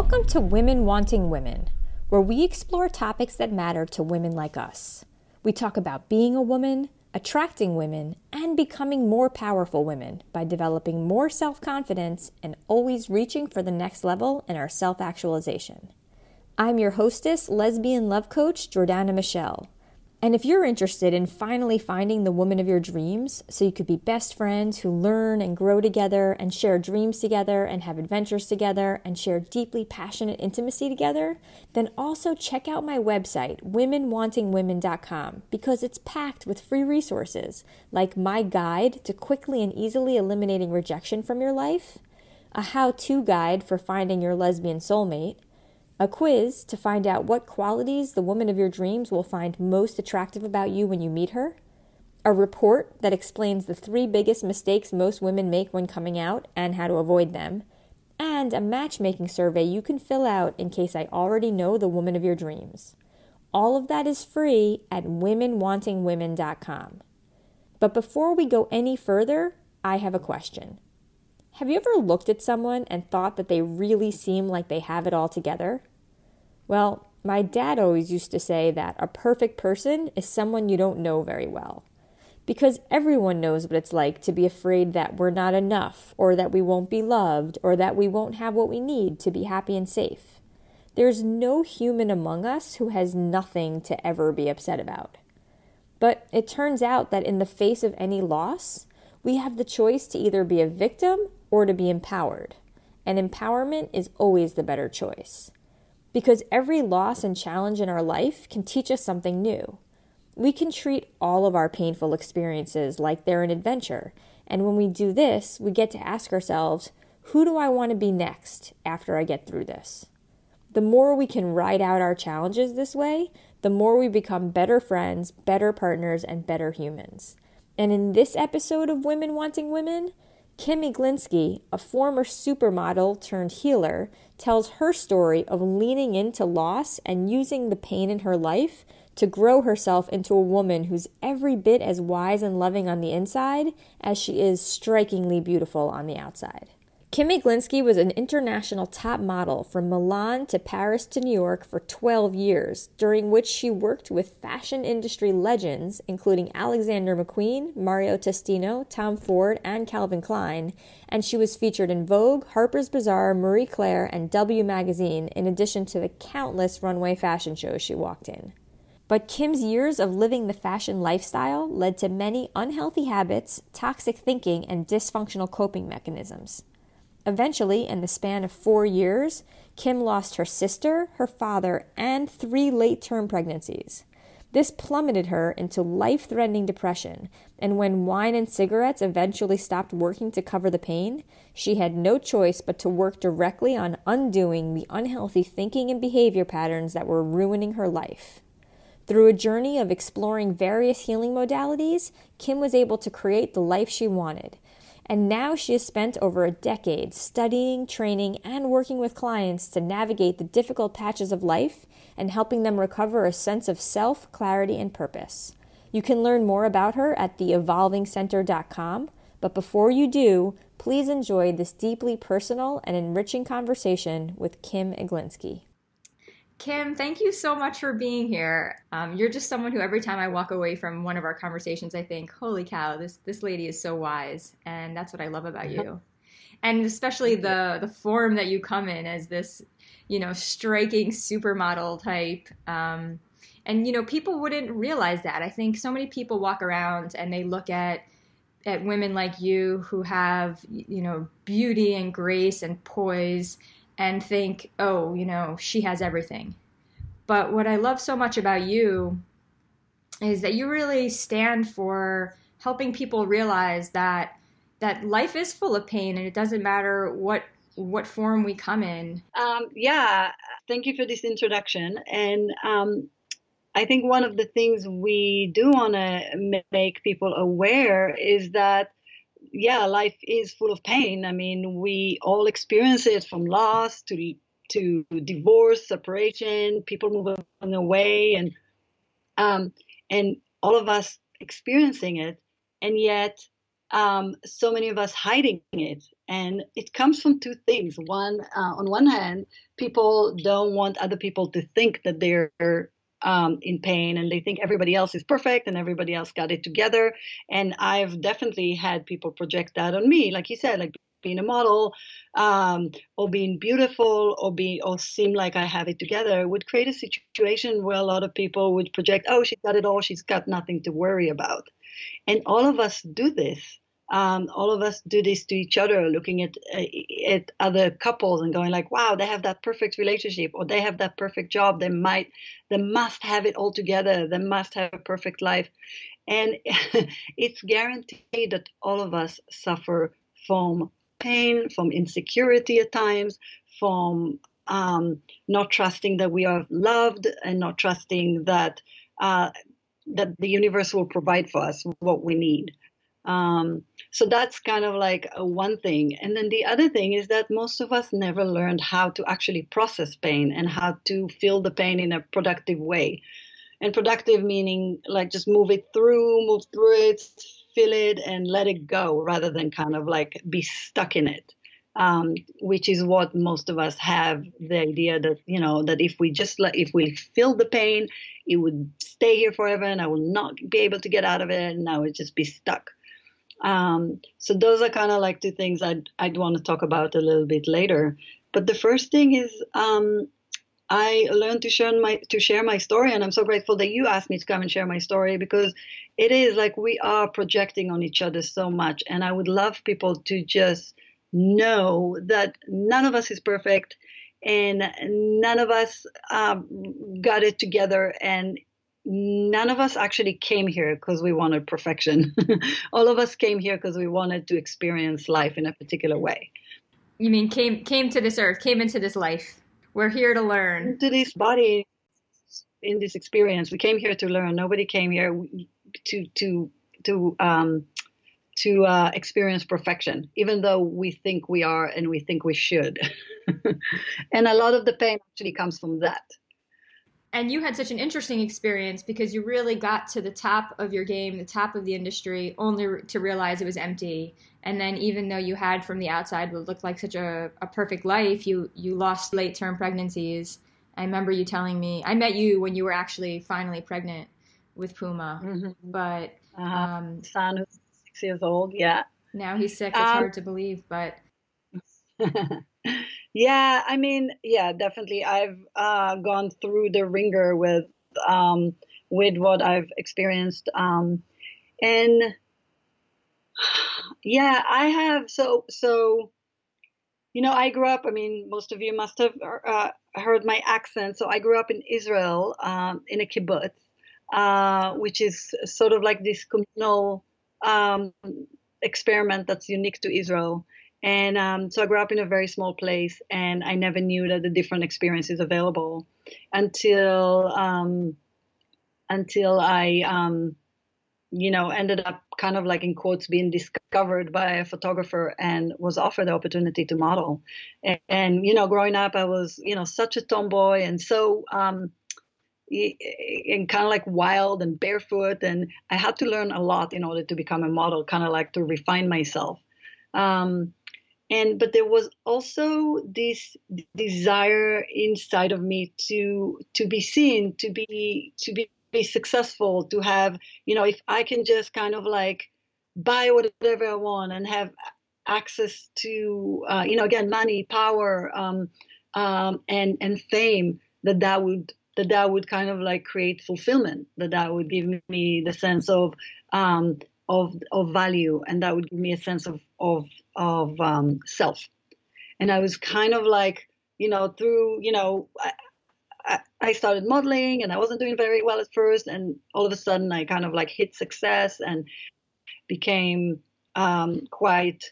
Welcome to Women Wanting Women, where we explore topics that matter to women like us. We talk about being a woman, attracting women, and becoming more powerful women by developing more self confidence and always reaching for the next level in our self actualization. I'm your hostess, lesbian love coach, Jordana Michelle. And if you're interested in finally finding the woman of your dreams, so you could be best friends who learn and grow together and share dreams together and have adventures together and share deeply passionate intimacy together, then also check out my website, womenwantingwomen.com, because it's packed with free resources like my guide to quickly and easily eliminating rejection from your life, a how to guide for finding your lesbian soulmate a quiz to find out what qualities the woman of your dreams will find most attractive about you when you meet her, a report that explains the three biggest mistakes most women make when coming out and how to avoid them, and a matchmaking survey you can fill out in case I already know the woman of your dreams. All of that is free at womenwantingwomen.com. But before we go any further, I have a question. Have you ever looked at someone and thought that they really seem like they have it all together? Well, my dad always used to say that a perfect person is someone you don't know very well. Because everyone knows what it's like to be afraid that we're not enough, or that we won't be loved, or that we won't have what we need to be happy and safe. There's no human among us who has nothing to ever be upset about. But it turns out that in the face of any loss, we have the choice to either be a victim or to be empowered. And empowerment is always the better choice. Because every loss and challenge in our life can teach us something new. We can treat all of our painful experiences like they're an adventure. And when we do this, we get to ask ourselves, who do I want to be next after I get through this? The more we can ride out our challenges this way, the more we become better friends, better partners, and better humans. And in this episode of Women Wanting Women, Kim Iglinski, a former supermodel turned healer, tells her story of leaning into loss and using the pain in her life to grow herself into a woman who's every bit as wise and loving on the inside as she is strikingly beautiful on the outside. Kim Iglinski was an international top model from Milan to Paris to New York for 12 years, during which she worked with fashion industry legends, including Alexander McQueen, Mario Testino, Tom Ford, and Calvin Klein, and she was featured in Vogue, Harper's Bazaar, Marie Claire, and W Magazine, in addition to the countless runway fashion shows she walked in. But Kim's years of living the fashion lifestyle led to many unhealthy habits, toxic thinking, and dysfunctional coping mechanisms. Eventually, in the span of four years, Kim lost her sister, her father, and three late term pregnancies. This plummeted her into life threatening depression, and when wine and cigarettes eventually stopped working to cover the pain, she had no choice but to work directly on undoing the unhealthy thinking and behavior patterns that were ruining her life. Through a journey of exploring various healing modalities, Kim was able to create the life she wanted and now she has spent over a decade studying, training, and working with clients to navigate the difficult patches of life and helping them recover a sense of self, clarity, and purpose. You can learn more about her at theevolvingcenter.com, but before you do, please enjoy this deeply personal and enriching conversation with Kim Iglinski. Kim, thank you so much for being here. Um, you're just someone who, every time I walk away from one of our conversations, I think, "Holy cow, this this lady is so wise," and that's what I love about you. And especially the the form that you come in as this, you know, striking supermodel type. Um, and you know, people wouldn't realize that. I think so many people walk around and they look at at women like you who have, you know, beauty and grace and poise and think, oh, you know, she has everything. But what I love so much about you is that you really stand for helping people realize that that life is full of pain and it doesn't matter what what form we come in. Um, yeah, thank you for this introduction. And um, I think one of the things we do want to make people aware is that yeah, life is full of pain. I mean, we all experience it from loss to to divorce, separation, people moving away, and um, and all of us experiencing it, and yet um, so many of us hiding it and it comes from two things. One, uh, on one hand, people don't want other people to think that they're um, in pain and they think everybody else is perfect and everybody else got it together. And I've definitely had people project that on me, like you said, like being a model um, or being beautiful or be or seem like I have it together would create a situation where a lot of people would project, oh, she's got it all, she's got nothing to worry about. And all of us do this um, all of us do this to each other, looking at uh, at other couples and going like, "Wow, they have that perfect relationship, or they have that perfect job. They might, they must have it all together. They must have a perfect life." And it's guaranteed that all of us suffer from pain, from insecurity at times, from um, not trusting that we are loved, and not trusting that uh, that the universe will provide for us what we need. Um, so that's kind of like one thing. And then the other thing is that most of us never learned how to actually process pain and how to feel the pain in a productive way. And productive meaning like just move it through, move through it, feel it, and let it go rather than kind of like be stuck in it. Um, which is what most of us have the idea that you know that if we just let if we feel the pain it would stay here forever and i will not be able to get out of it and i would just be stuck um, so those are kind of like two things I'd, I'd want to talk about a little bit later. But the first thing is um, I learned to share my to share my story, and I'm so grateful that you asked me to come and share my story because it is like we are projecting on each other so much, and I would love people to just know that none of us is perfect, and none of us um, got it together, and none of us actually came here because we wanted perfection. All of us came here because we wanted to experience life in a particular way. You mean came came to this earth, came into this life. We're here to learn. To this body in this experience. We came here to learn. Nobody came here to to to um to uh, experience perfection, even though we think we are and we think we should. and a lot of the pain actually comes from that and you had such an interesting experience because you really got to the top of your game, the top of the industry, only to realize it was empty. And then, even though you had from the outside what looked like such a, a perfect life, you you lost late term pregnancies. I remember you telling me I met you when you were actually finally pregnant with Puma, mm-hmm. but uh, um, son who's six years old, yeah. Now he's sick. It's um, hard to believe, but Yeah, I mean, yeah, definitely. I've uh, gone through the wringer with um, with what I've experienced, um, and yeah, I have. So so, you know, I grew up. I mean, most of you must have uh, heard my accent. So I grew up in Israel um, in a kibbutz, uh, which is sort of like this communal um, experiment that's unique to Israel. And um, so I grew up in a very small place, and I never knew that the different experiences available until um, until I, um, you know, ended up kind of like in quotes being discovered by a photographer and was offered the opportunity to model. And, and you know, growing up, I was you know such a tomboy and so um, and kind of like wild and barefoot, and I had to learn a lot in order to become a model, kind of like to refine myself. Um, and but there was also this desire inside of me to to be seen to be to be, be successful to have you know if i can just kind of like buy whatever i want and have access to uh, you know again money power um, um, and and fame that that would that that would kind of like create fulfillment that that would give me the sense of um, of of value and that would give me a sense of of of um, self. And I was kind of like, you know, through, you know, I, I started modeling and I wasn't doing very well at first. And all of a sudden I kind of like hit success and became um, quite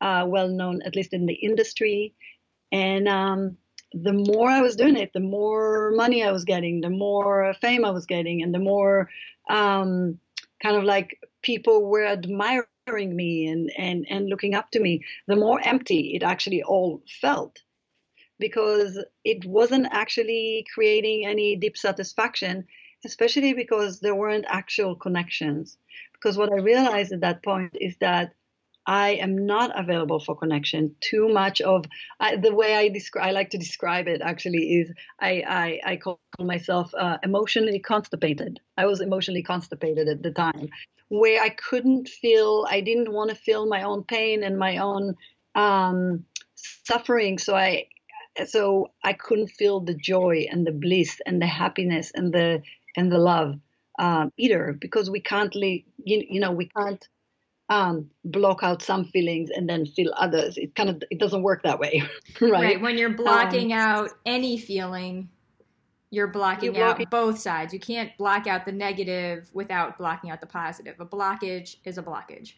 uh, well known, at least in the industry. And um, the more I was doing it, the more money I was getting, the more fame I was getting, and the more um, kind of like people were admiring me and, and, and looking up to me, the more empty it actually all felt because it wasn't actually creating any deep satisfaction, especially because there weren't actual connections. Because what I realized at that point is that I am not available for connection. Too much of I, the way I describe, I like to describe it actually is I I, I call myself uh, emotionally constipated. I was emotionally constipated at the time, where I couldn't feel, I didn't want to feel my own pain and my own um, suffering. So I so I couldn't feel the joy and the bliss and the happiness and the and the love um, either because we can't you, you know we can't um, block out some feelings and then feel others. It kind of it doesn't work that way, right? Right. When you're blocking um, out any feeling, you're blocking, you're blocking out both sides. You can't block out the negative without blocking out the positive. A blockage is a blockage.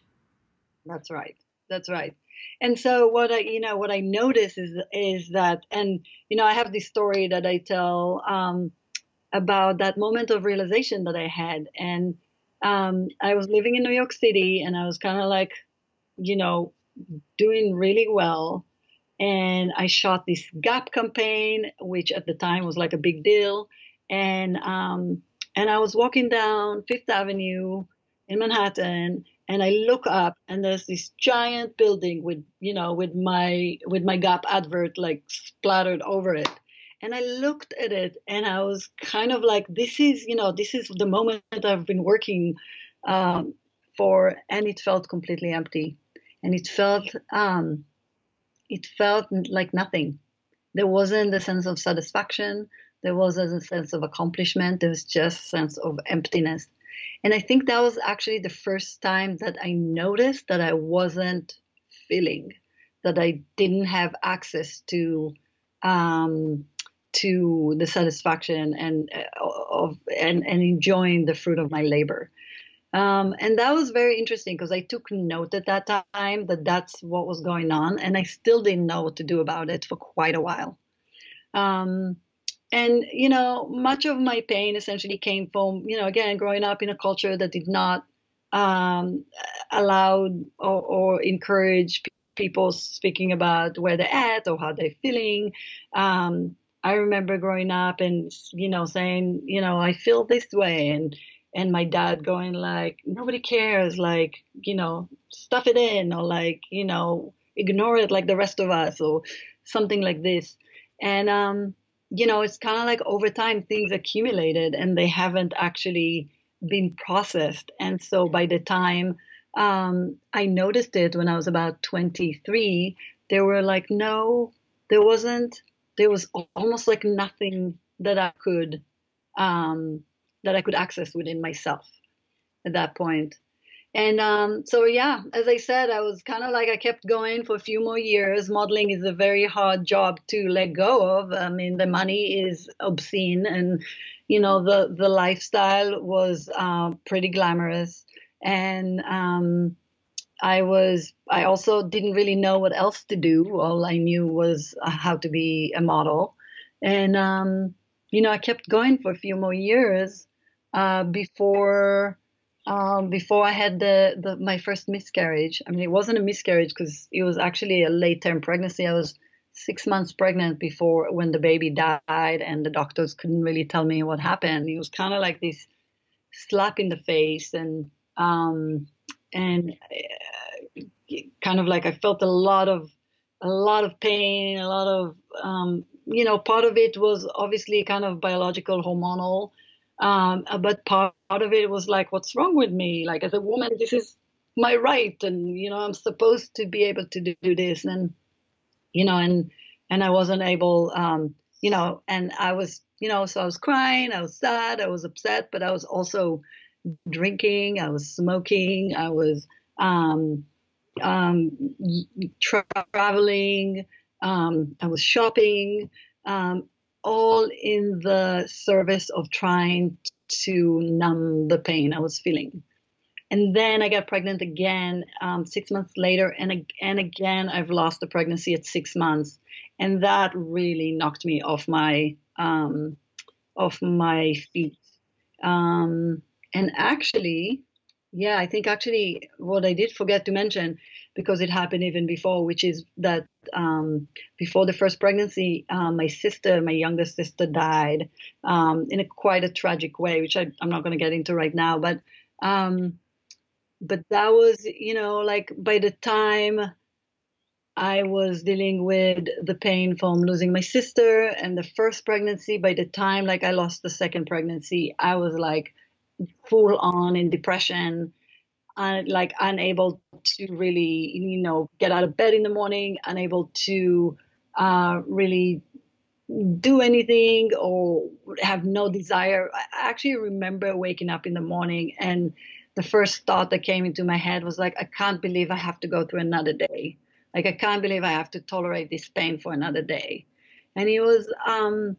That's right. That's right. And so what I you know what I notice is is that and you know I have this story that I tell um, about that moment of realization that I had and um, I was living in New York City and I was kind of like, you know, doing really well. And I shot this Gap campaign, which at the time was like a big deal. And um, and I was walking down Fifth Avenue in Manhattan, and I look up, and there's this giant building with you know with my with my Gap advert like splattered over it. And I looked at it and I was kind of like, this is, you know, this is the moment I've been working um, for, and it felt completely empty. And it felt, um, it felt like nothing. There wasn't a sense of satisfaction. There wasn't a sense of accomplishment. There was just a sense of emptiness. And I think that was actually the first time that I noticed that I wasn't feeling, that I didn't have access to um, to the satisfaction and uh, of and, and enjoying the fruit of my labor. Um, and that was very interesting because I took note at that time that that's what was going on, and I still didn't know what to do about it for quite a while. Um, and you know, much of my pain essentially came from you know again growing up in a culture that did not um, allow or, or encourage people speaking about where they're at or how they're feeling. Um, I remember growing up and you know saying, you know, I feel this way and and my dad going like nobody cares like, you know, stuff it in or like, you know, ignore it like the rest of us or something like this. And um you know, it's kind of like over time things accumulated and they haven't actually been processed. And so by the time um, I noticed it when I was about 23, there were like no, there wasn't there was almost like nothing that I could um, that I could access within myself at that point. And um, so, yeah, as I said, I was kind of like I kept going for a few more years. Modeling is a very hard job to let go of. I mean, the money is obscene, and you know the the lifestyle was uh, pretty glamorous. And um, I was I also didn't really know what else to do. All I knew was uh, how to be a model, and um, you know I kept going for a few more years uh, before um, before I had the, the my first miscarriage. I mean, it wasn't a miscarriage because it was actually a late term pregnancy. I was six months pregnant before when the baby died, and the doctors couldn't really tell me what happened. It was kind of like this slap in the face, and um, and uh, kind of like I felt a lot of a lot of pain, a lot of um, you know, part of it was obviously kind of biological, hormonal, um, but part of it was like, what's wrong with me? Like as a woman, this is my right, and you know, I'm supposed to be able to do this, and you know, and and I wasn't able, um, you know, and I was, you know, so I was crying, I was sad, I was upset, but I was also drinking, I was smoking, I was um, um, tra- traveling, um, I was shopping, um, all in the service of trying to numb the pain I was feeling. And then I got pregnant again um, six months later, and and again I've lost the pregnancy at six months, and that really knocked me off my um, off my feet. Um, and actually, yeah, I think actually what I did forget to mention, because it happened even before, which is that um, before the first pregnancy, um, my sister, my youngest sister, died um, in a quite a tragic way, which I, am not going to get into right now. But um, but that was, you know, like by the time I was dealing with the pain from losing my sister and the first pregnancy, by the time like I lost the second pregnancy, I was like full on in depression and like unable to really, you know, get out of bed in the morning, unable to uh, really do anything or have no desire. I actually remember waking up in the morning and the first thought that came into my head was like, I can't believe I have to go through another day. Like, I can't believe I have to tolerate this pain for another day. And it was, um,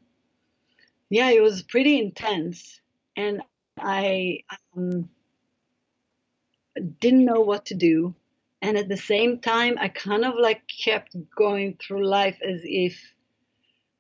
yeah, it was pretty intense. And I um, didn't know what to do. And at the same time, I kind of like kept going through life as if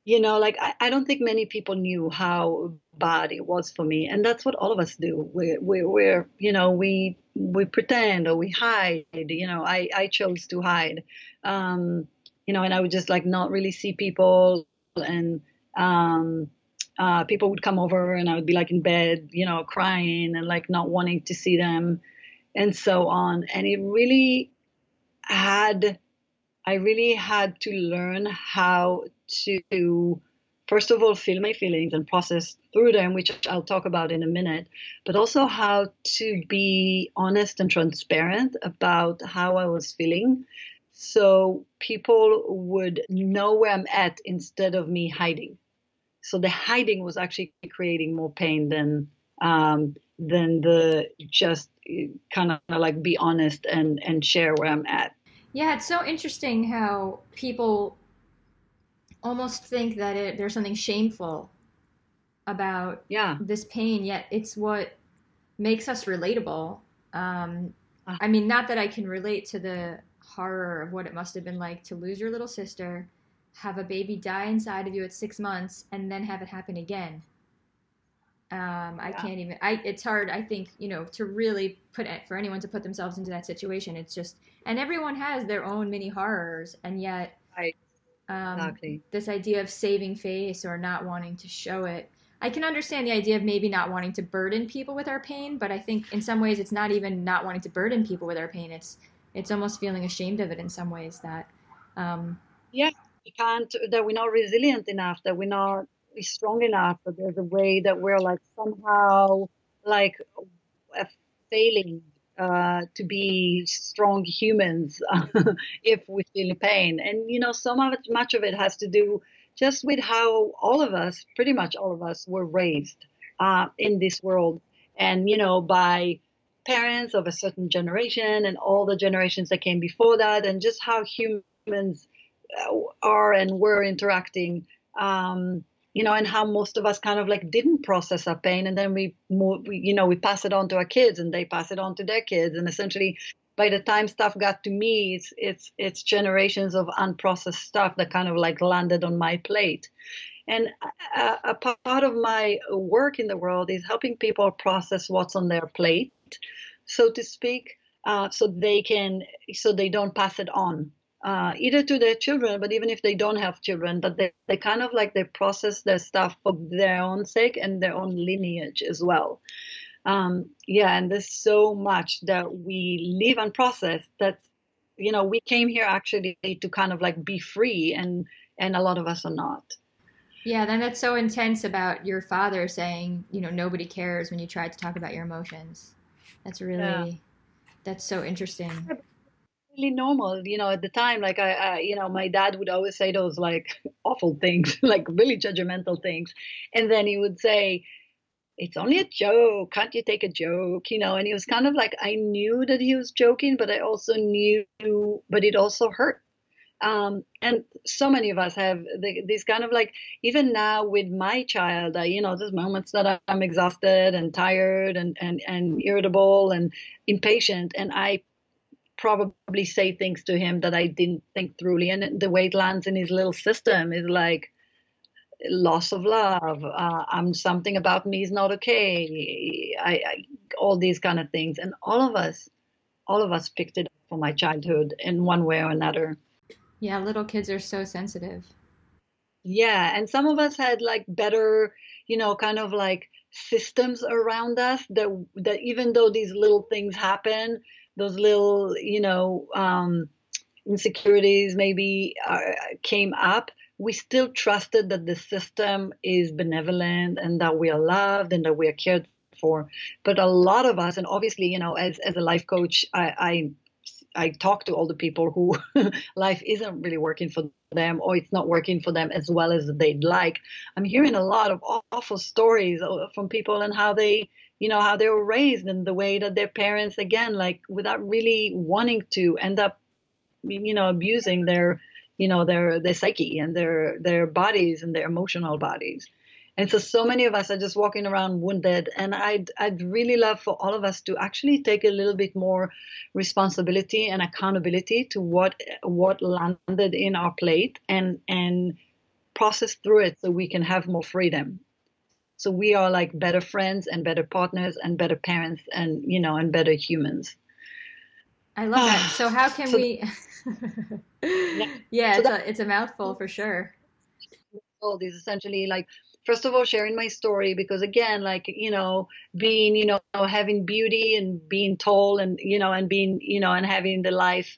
you know like I, I, don't think many people knew how bad it was for me. And that's what all of us do. We, we, we're you know we we pretend or we hide you know. I i chose to hide. Um you know and i would just like not really see people. And um uh, people would come over and I would be like in bed, you know, crying and like not wanting to see them and so on. And it really had I really had to learn how to, first of all, feel my feelings and process through them, which I'll talk about in a minute, but also how to be honest and transparent about how I was feeling. So people would know where I'm at instead of me hiding. So the hiding was actually creating more pain than um, than the just kind of like be honest and and share where I'm at. Yeah, it's so interesting how people almost think that it, there's something shameful about yeah. this pain, yet it's what makes us relatable. Um, uh. I mean, not that I can relate to the horror of what it must have been like to lose your little sister, have a baby die inside of you at six months, and then have it happen again. Um, I yeah. can't even. I it's hard. I think you know to really put it for anyone to put themselves into that situation. It's just and everyone has their own mini horrors, and yet right. um, exactly. this idea of saving face or not wanting to show it. I can understand the idea of maybe not wanting to burden people with our pain, but I think in some ways it's not even not wanting to burden people with our pain. It's it's almost feeling ashamed of it in some ways that. Um, yeah, we can't. That we're not resilient enough. That we're not strong enough that there's a way that we're like somehow like failing uh, to be strong humans if we feel pain. And you know, so much much of it has to do just with how all of us, pretty much all of us, were raised uh, in this world, and you know, by parents of a certain generation and all the generations that came before that, and just how humans uh, are and were interacting. Um, you know, and how most of us kind of like didn't process our pain, and then we, more, we, you know, we pass it on to our kids, and they pass it on to their kids, and essentially, by the time stuff got to me, it's it's it's generations of unprocessed stuff that kind of like landed on my plate. And a, a part of my work in the world is helping people process what's on their plate, so to speak, uh, so they can, so they don't pass it on uh, either to their children, but even if they don't have children, that they, they kind of like they process their stuff for their own sake and their own lineage as well. Um, yeah, and there's so much that we live unprocessed that you know we came here actually to kind of like be free, and and a lot of us are not. Yeah, then that's so intense about your father saying, you know, nobody cares when you try to talk about your emotions. That's really, yeah. that's so interesting really normal, you know, at the time. Like I, I, you know, my dad would always say those like awful things, like really judgmental things, and then he would say, "It's only a joke. Can't you take a joke?" You know, and he was kind of like, I knew that he was joking, but I also knew, but it also hurt. Um, and so many of us have the, this kind of like even now with my child I, you know there's moments that i'm exhausted and tired and, and and irritable and impatient and i probably say things to him that I didn't think throughly. And the way it lands in his little system is like loss of love. Uh, I'm something about me is not okay. I, I, all these kind of things, and all of us, all of us picked it up from my childhood in one way or another. Yeah, little kids are so sensitive. Yeah, and some of us had like better, you know, kind of like systems around us that that even though these little things happen, those little you know um, insecurities maybe uh, came up, we still trusted that the system is benevolent and that we are loved and that we are cared for. But a lot of us, and obviously, you know, as as a life coach, I, I I talk to all the people who life isn't really working for them or it's not working for them as well as they'd like. I'm hearing a lot of awful stories uh, from people and how they, you know, how they were raised and the way that their parents, again, like without really wanting to, end up, you know, abusing their, you know, their their psyche and their their bodies and their emotional bodies. And so, so many of us are just walking around wounded. And I'd, I'd really love for all of us to actually take a little bit more responsibility and accountability to what, what landed in our plate and, and process through it so we can have more freedom. So we are like better friends and better partners and better parents and, you know, and better humans. I love that. So how can so, we? yeah, so it's, that, a, it's a mouthful for sure. All these essentially like first of all sharing my story because again like you know being you know having beauty and being tall and you know and being you know and having the life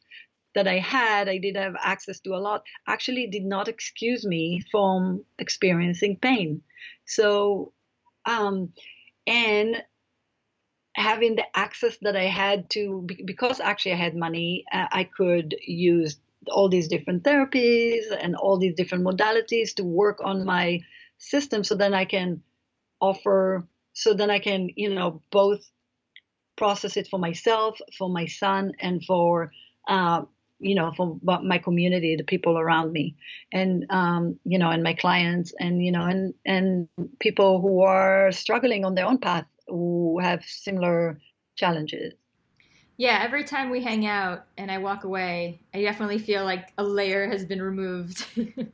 that I had, I did have access to a lot, actually did not excuse me from experiencing pain. So, um, and having the access that I had to, because actually I had money, uh, I could use all these different therapies and all these different modalities to work on my system so then I can offer, so then I can, you know, both process it for myself, for my son, and for, uh, you know, for my community, the people around me, and um, you know, and my clients, and you know, and and people who are struggling on their own path, who have similar challenges. Yeah, every time we hang out and I walk away, I definitely feel like a layer has been removed.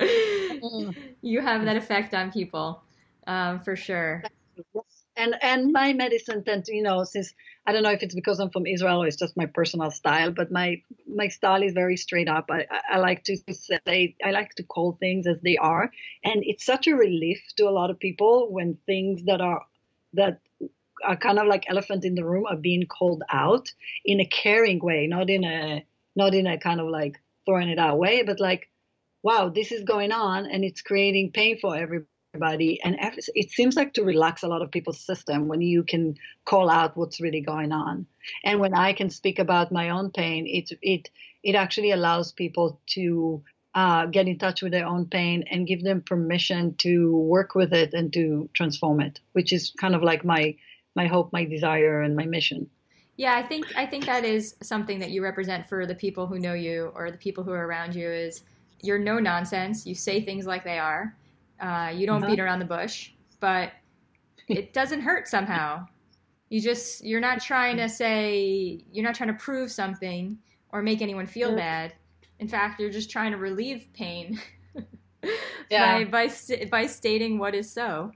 Mm. you have that effect on people, um, for sure. And and my medicine tends to, you know, since I don't know if it's because I'm from Israel or it's just my personal style, but my my style is very straight up. I, I like to say I like to call things as they are, and it's such a relief to a lot of people when things that are that are kind of like elephant in the room are being called out in a caring way, not in a not in a kind of like throwing it out way, but like wow, this is going on and it's creating pain for everybody. And it seems like to relax a lot of people's system when you can call out what's really going on. And when I can speak about my own pain, it, it, it actually allows people to uh, get in touch with their own pain and give them permission to work with it and to transform it, which is kind of like my, my hope, my desire, and my mission. Yeah, I think I think that is something that you represent for the people who know you or the people who are around you is you're no nonsense. You say things like they are. Uh, you don't uh-huh. beat around the bush, but it doesn't hurt somehow. You just you're not trying to say you're not trying to prove something or make anyone feel bad. In fact, you're just trying to relieve pain yeah. by by by stating what is so.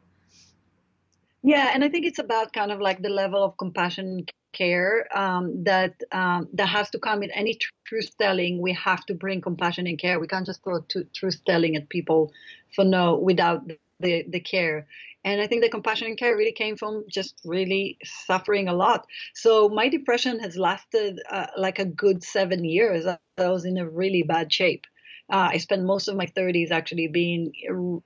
Yeah, and I think it's about kind of like the level of compassion care um, that um, that has to come in any truth telling. We have to bring compassion and care. We can't just throw truth telling at people for no without the the care. And I think the compassion and care really came from just really suffering a lot. So my depression has lasted uh, like a good seven years. I was in a really bad shape. Uh, I spent most of my 30s actually being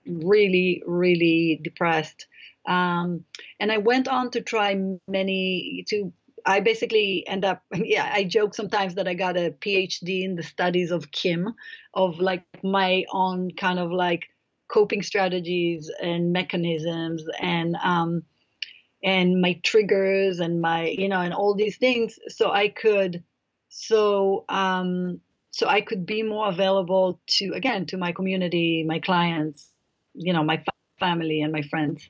really, really depressed. Um, and I went on to try many to I basically end up, yeah, I joke sometimes that I got a PhD in the studies of Kim, of like my own kind of like coping strategies and mechanisms and, um, and my triggers and my, you know, and all these things. So I could, so, um, so I could be more available to, again, to my community, my clients, you know, my family and my friends.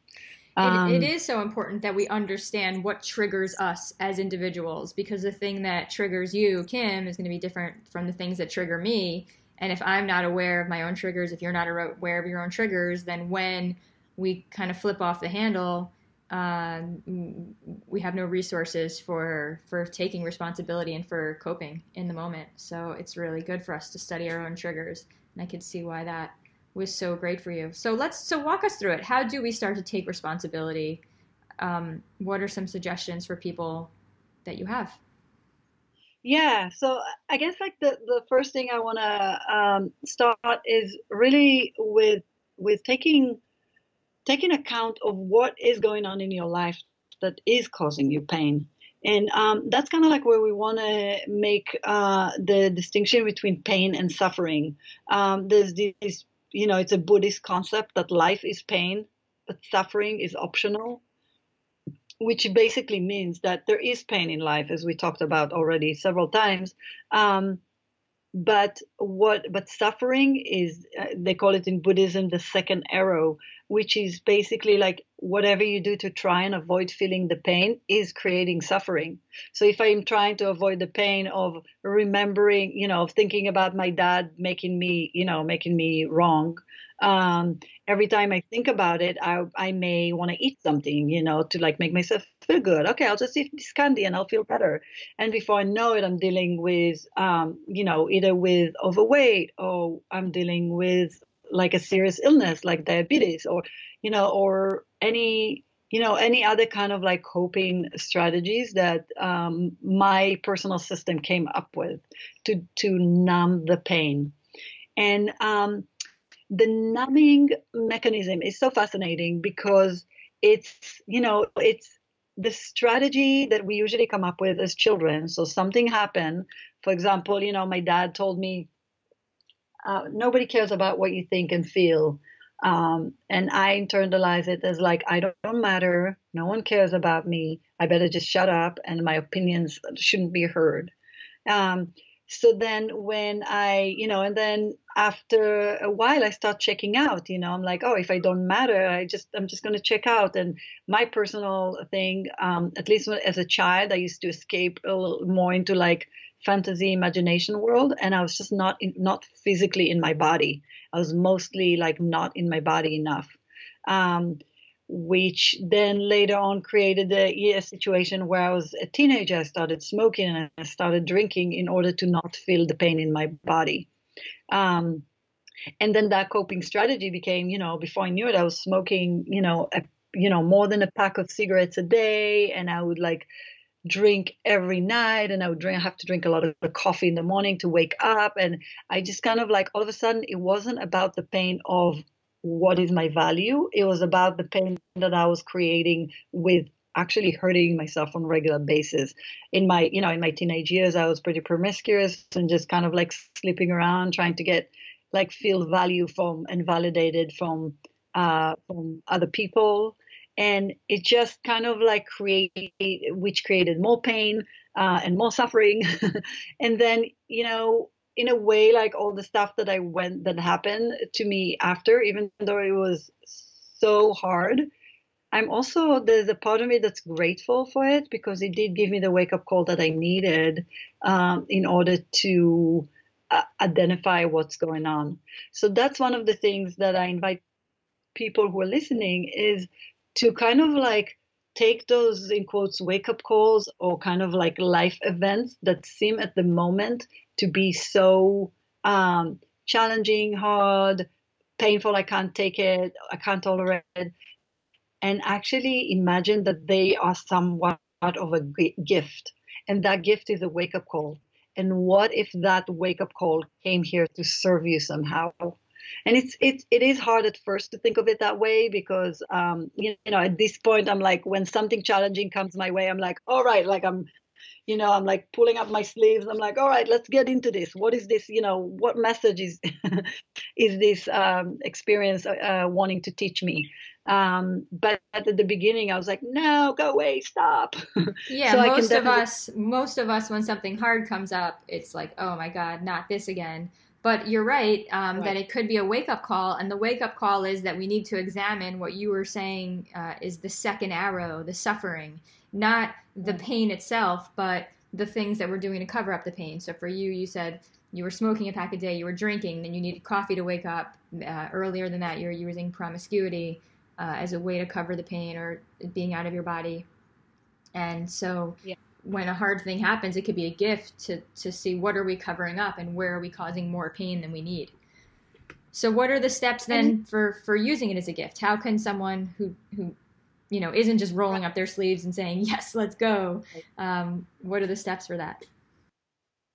Um, it, it is so important that we understand what triggers us as individuals because the thing that triggers you, Kim, is going to be different from the things that trigger me. And if I'm not aware of my own triggers, if you're not aware of your own triggers, then when we kind of flip off the handle, um, we have no resources for for taking responsibility and for coping in the moment. So it's really good for us to study our own triggers, and I could see why that was so great for you. So let's so walk us through it. How do we start to take responsibility um, what are some suggestions for people that you have? Yeah, so I guess like the, the first thing I want to um, start is really with with taking taking account of what is going on in your life that is causing you pain. And um, that's kind of like where we want to make uh, the distinction between pain and suffering. Um, there's this, you know, it's a Buddhist concept that life is pain, but suffering is optional which basically means that there is pain in life, as we talked about already several times. Um, but what but suffering is uh, they call it in buddhism the second arrow which is basically like whatever you do to try and avoid feeling the pain is creating suffering so if i'm trying to avoid the pain of remembering you know of thinking about my dad making me you know making me wrong um, every time I think about it, I, I may want to eat something, you know, to like make myself feel good. Okay, I'll just eat this candy and I'll feel better. And before I know it, I'm dealing with, um, you know, either with overweight or I'm dealing with like a serious illness like diabetes or, you know, or any, you know, any other kind of like coping strategies that um, my personal system came up with to to numb the pain. And um, the numbing mechanism is so fascinating because it's you know it's the strategy that we usually come up with as children so something happened for example you know my dad told me uh, nobody cares about what you think and feel. Um, and i internalize it as like i don't, matter. No one cares about me. I better just shut up and my opinions shouldn't be heard. Um, so then when i you know and then after a while i start checking out you know i'm like oh if i don't matter i just i'm just going to check out. And my personal thing um, at least as a child i used to escape a little more into like fantasy imagination world and i was just not in, not physically in my body i was mostly like not in my body enough um, which then later on created a, situation where I was a teenager. I started smoking and I started drinking in order to not feel the pain in my body. Um, and then that coping strategy became, you know, before I knew it, I was smoking, you know, a, you know, more than a pack of cigarettes a day, and I would like drink every night, and I would drink, have to drink a lot of coffee in the morning to wake up, and I just kind of like all of a sudden, it wasn't about the pain of what is my value. It was about the pain that I was creating with actually hurting myself on a regular basis. In my, you know, in my teenage years, I was pretty promiscuous and just kind of like sleeping around, trying to get like feel value from and validated from uh, from other people. And it just kind of like created, which created more pain uh, and more suffering. and then, you know, in a way like all the stuff that I went that happened to me after, even though it was so hard, I'm also there's a part of me that's grateful for it because it did give me the wake up call that I needed um, in order to uh, identify what's going on. So that's one of the things that I invite people who are listening is to kind of like take those in quotes wake up calls or kind of like life events that seem at the moment to be so um, challenging, hard, painful. I can't take it. I can't tolerate it. And actually imagine that they are somewhat of a gift. And that gift is a wake up call. And what if that wake up call came here to serve you somehow? And it's it it is hard at first to think of it that way because um, you, you know at this point I'm like when something challenging comes my way I'm like all right like I'm you know i'm like pulling up my sleeves. I'm like all right let's get into this. What is this you know what message is is this um, experience uh, wanting to teach me? Um, but at the beginning i was like no go away stop. Yeah so most definitely... of us most of us when something hard comes up it's like oh my god not this again but you're right, um, right, that it could be a wake up call. And the wake up call is that we need to examine what you were saying uh, is the second arrow, the suffering not the pain itself, but the things that we're doing to cover up the pain. So for you, you said you were smoking a pack a day, you were drinking, then you needed coffee to wake up. Uh, earlier than that, you're using promiscuity uh, as a way to cover the pain or being out of your body. And so yeah. When a hard thing happens, it could be a gift to, to see what are we covering up and where are we causing more pain than we need. So what are the steps then for, for using it as a gift? How can someone who, who you know isn't just rolling up their sleeves and saying yes let's go um, what are the steps for that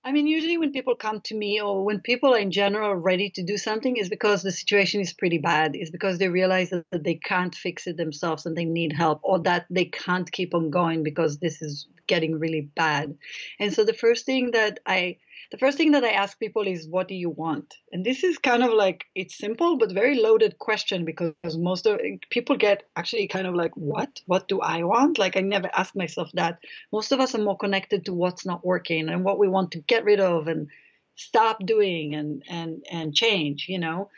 I mean, usually when people come to me or when people are in general ready to do something is because the situation is pretty bad. Is because they realize that they can't fix it themselves and they need help or that they can't keep on going because this is getting really bad. And so the first thing that I the first thing that I ask people is, what do you want? And this is kind of like, it's simple, but very loaded question because most of people get actually kind of like, what? What do I want? Like, I never ask myself that. Most of us are more connected to what's not working and what we want to get rid of and stop doing and, and, and change, you know?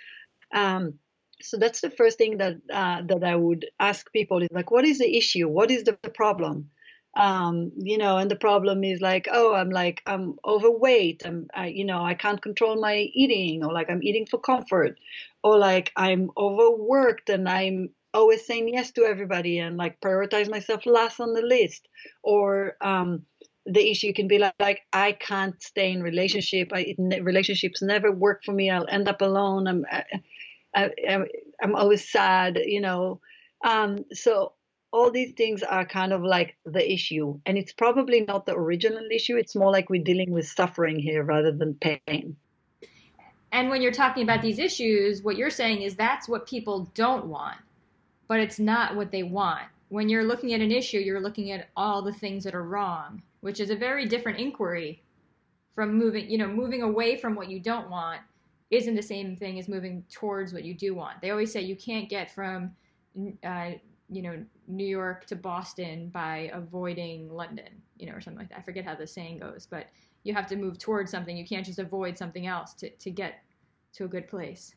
Um, so that's the first thing that uh, that I would ask people is like, what is the issue? What is the problem? Um, you know, and the problem is like, oh, I'm like, I'm overweight. I'm, I, you know, I can't control my eating, or like I'm eating for comfort, or like I'm overworked and I'm always saying yes to everybody and like prioritize myself last on the list, or um, the issue can be like, like I can't stay in relationship. I, relationships never work for me. I'll end up alone. I'm, I, I, I'm always sad, you know. Um, so all these things are kind of like the issue. And it's probably not the original issue. It's more like we're dealing with suffering here rather than pain. And when you're talking about these issues, what you're saying is that's what people don't want, but it's not what they want. When you're looking at an issue, you're looking at all the things that are wrong, which is a very different inquiry from moving, you know, moving away from what you don't want isn't the same thing as moving towards what you do want. They always say you can't get from uh, you know New York to Boston by avoiding London, you know, or something like that. I forget how the saying goes, but you have to move towards something. You can't just avoid something else to, to get to a good place.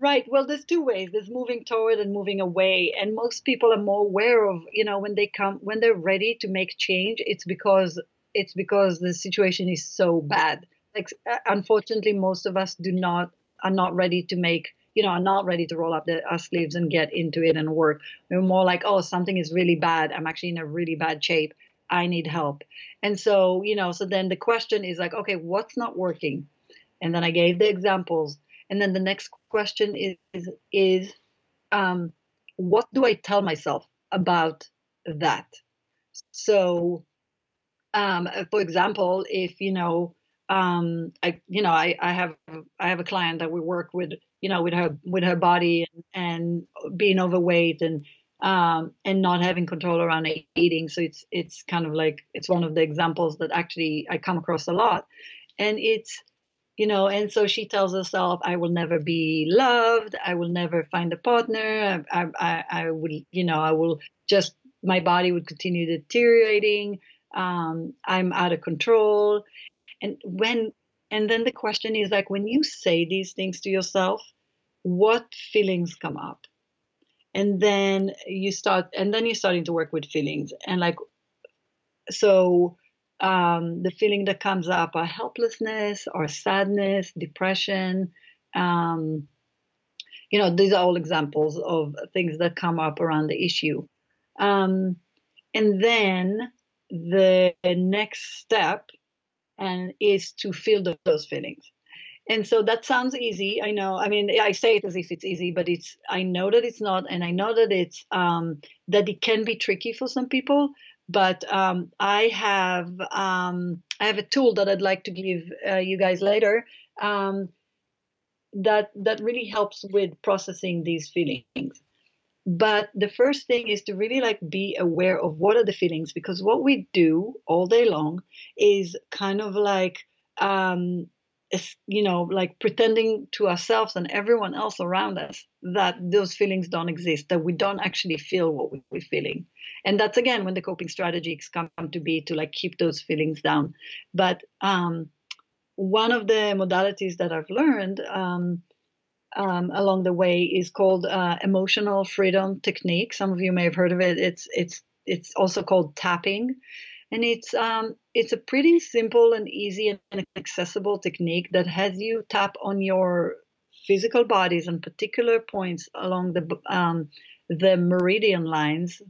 Right. Well, there's two ways. There's moving toward and moving away. And most people are more aware of, you know, when they come when they're ready to make change, it's because it's because the situation is so bad. Like uh, unfortunately most of us do not are not ready to make you know, are not ready to roll up the, our sleeves and get into it and work. We're more like, oh, something is really bad. I'm actually in a really bad shape. I need help. And so, you know, so then the question is like, okay, what's not working? And then I gave the examples. And then the next question is, is um, what do I tell myself about that? So, um, for example, if you know, um, I you know, I, I have I have a client that we work with you know, with her with her body and, and being overweight and um, and not having control around eating. So it's it's kind of like it's one of the examples that actually I come across a lot, and it's you know, and so she tells herself, "I will never be loved. I will never find a partner. I I, I will you know I will just my body would continue deteriorating. Um, I'm out of control." And when and then the question is like when you say these things to yourself, what feelings come up? And then you start, and then you're starting to work with feelings. And like, so um, the feeling that comes up are helplessness or sadness, depression. Um, you know, these are all examples of things that come up around the issue. Um, and then the next step and is to feel those feelings. And so that sounds easy i know. I mean i say it as if it's easy but it's i know that it's not and i know that it's um, that it can be tricky for some people but um, i have um, i have a tool that i'd like to give uh, you guys later um, that that really helps with processing these feelings but the first thing is to really like be aware of what are the feelings because what we do all day long is kind of like um you know like pretending to ourselves and everyone else around us that those feelings don't exist that we don't actually feel what we're feeling. And that's again when the coping strategies come to be to like keep those feelings down. But um one of the modalities that i've learned um um, along the way is called uh, emotional freedom technique. Some of you may have heard of it. It's it's it's also called tapping, and it's um, it's a pretty simple and easy and accessible technique that has you tap on your physical bodies on particular points along the um, the meridian lines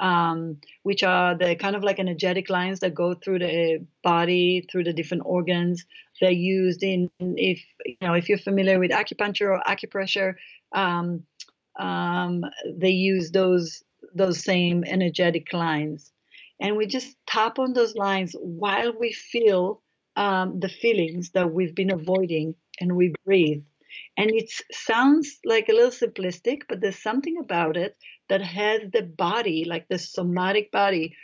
um, which are the kind of like energetic lines that go through the body, through the different organs. They're used in if you know if you're familiar with acupuncture or acupressure, um, um, they use those those same energetic lines. And we just tap on those lines while we feel um, the feelings that we've been avoiding and we breathe. And it sounds like a little simplistic, but there's something about it that has the body, like the somatic body,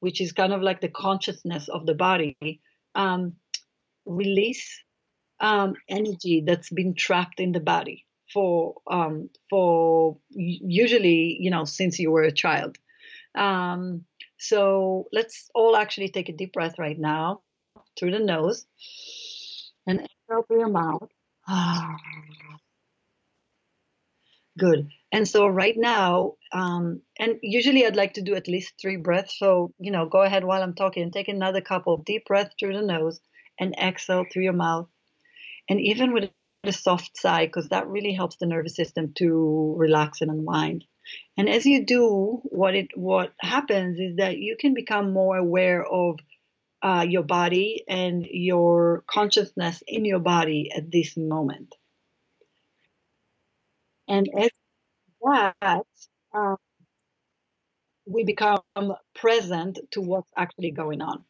which is kind of like the consciousness of the body, um, release um, energy that's been trapped in the body for um, for usually you know since you were a child. Um, so let's all actually take a deep breath right now through the nose and exhale through your mouth. Good. And so right now, um, and usually I'd like to do at least three breaths. So, you know, go ahead while I'm talking. and Take another couple of deep breaths through the nose and exhale through your mouth. And even with a soft sigh, because that really helps the nervous system to relax and unwind. And as you do, what it what happens is that you can become more aware of uh, your body and your consciousness in your body at this moment. And as that, um, we become present to what's actually going on.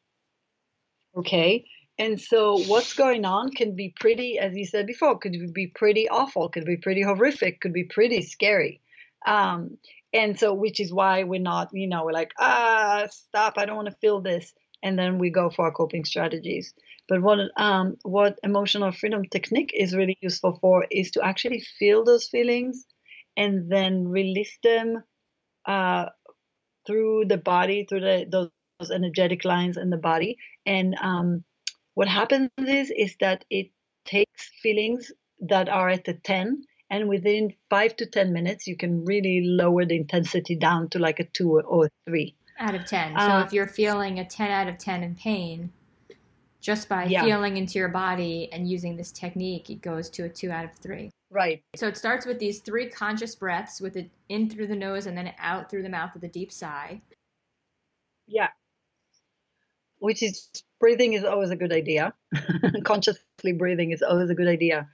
Okay. And so what's going on can be pretty, as you said before, could be pretty awful, could be pretty horrific, could be pretty scary. Um, and so, which is why we're not, you know, we're like, ah, stop, I don't want to feel this. And then we go for our coping strategies. But what um, what emotional freedom technique is really useful for is to actually feel those feelings and then release them uh, through the body, through the, those, those, energetic lines in the body. And um, what happens is is that it takes feelings that are at the 10 and within five to 10 minutes you can really lower the intensity down to like a two or three out of 10 so uh, if you're feeling a 10 out of 10 in pain just by yeah. feeling into your body and using this technique, it goes to a two out of three. Right. So it starts with these three conscious breaths with it in through the nose and then out through the mouth with a deep sigh. Yeah. Which is breathing is always a good idea. Consciously breathing is always a good idea.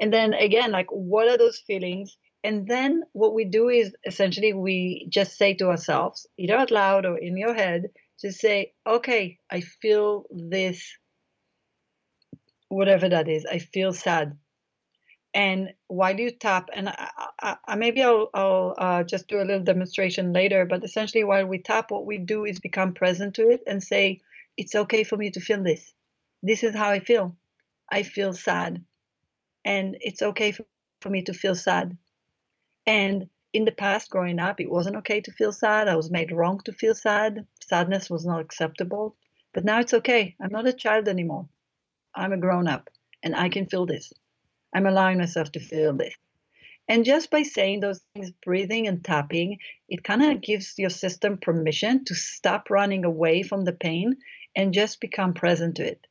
And then again, like what are those feelings? And then what we do is essentially we just say to ourselves, either out loud or in your head, just say, okay, I feel this whatever that is. I feel sad. And while you tap, and I, I, I, maybe I'll, I'll uh, just do a little demonstration later, but essentially while we tap, what we do is become present to it and say, it's okay for me to feel this. This is how I feel. I feel sad. And it's okay for, for me to feel sad. And in the past, growing up, it wasn't okay to feel sad. I was made wrong to feel sad. Sadness was not acceptable. But now it's okay. I'm not a child anymore. I'm a grown up and I can feel this. I'm allowing myself to feel this. And just by saying those things, breathing and tapping, it kind of gives your system permission to stop running away from the pain and just become present to it.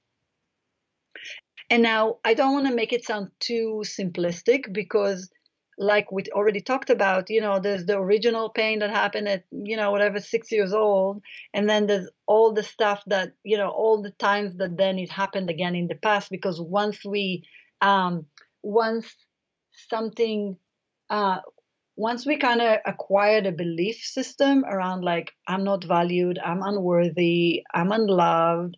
And now I don't want to make it sound too simplistic because like we already talked about, you know, there's the original pain that happened at, you know, whatever, six years old. And then there's all the stuff that, you know, all the times that then it happened again in the past. Because once we, um, once something, uh, once we kind of acquired a belief system around like, I'm not valued, I'm unworthy, I'm unloved,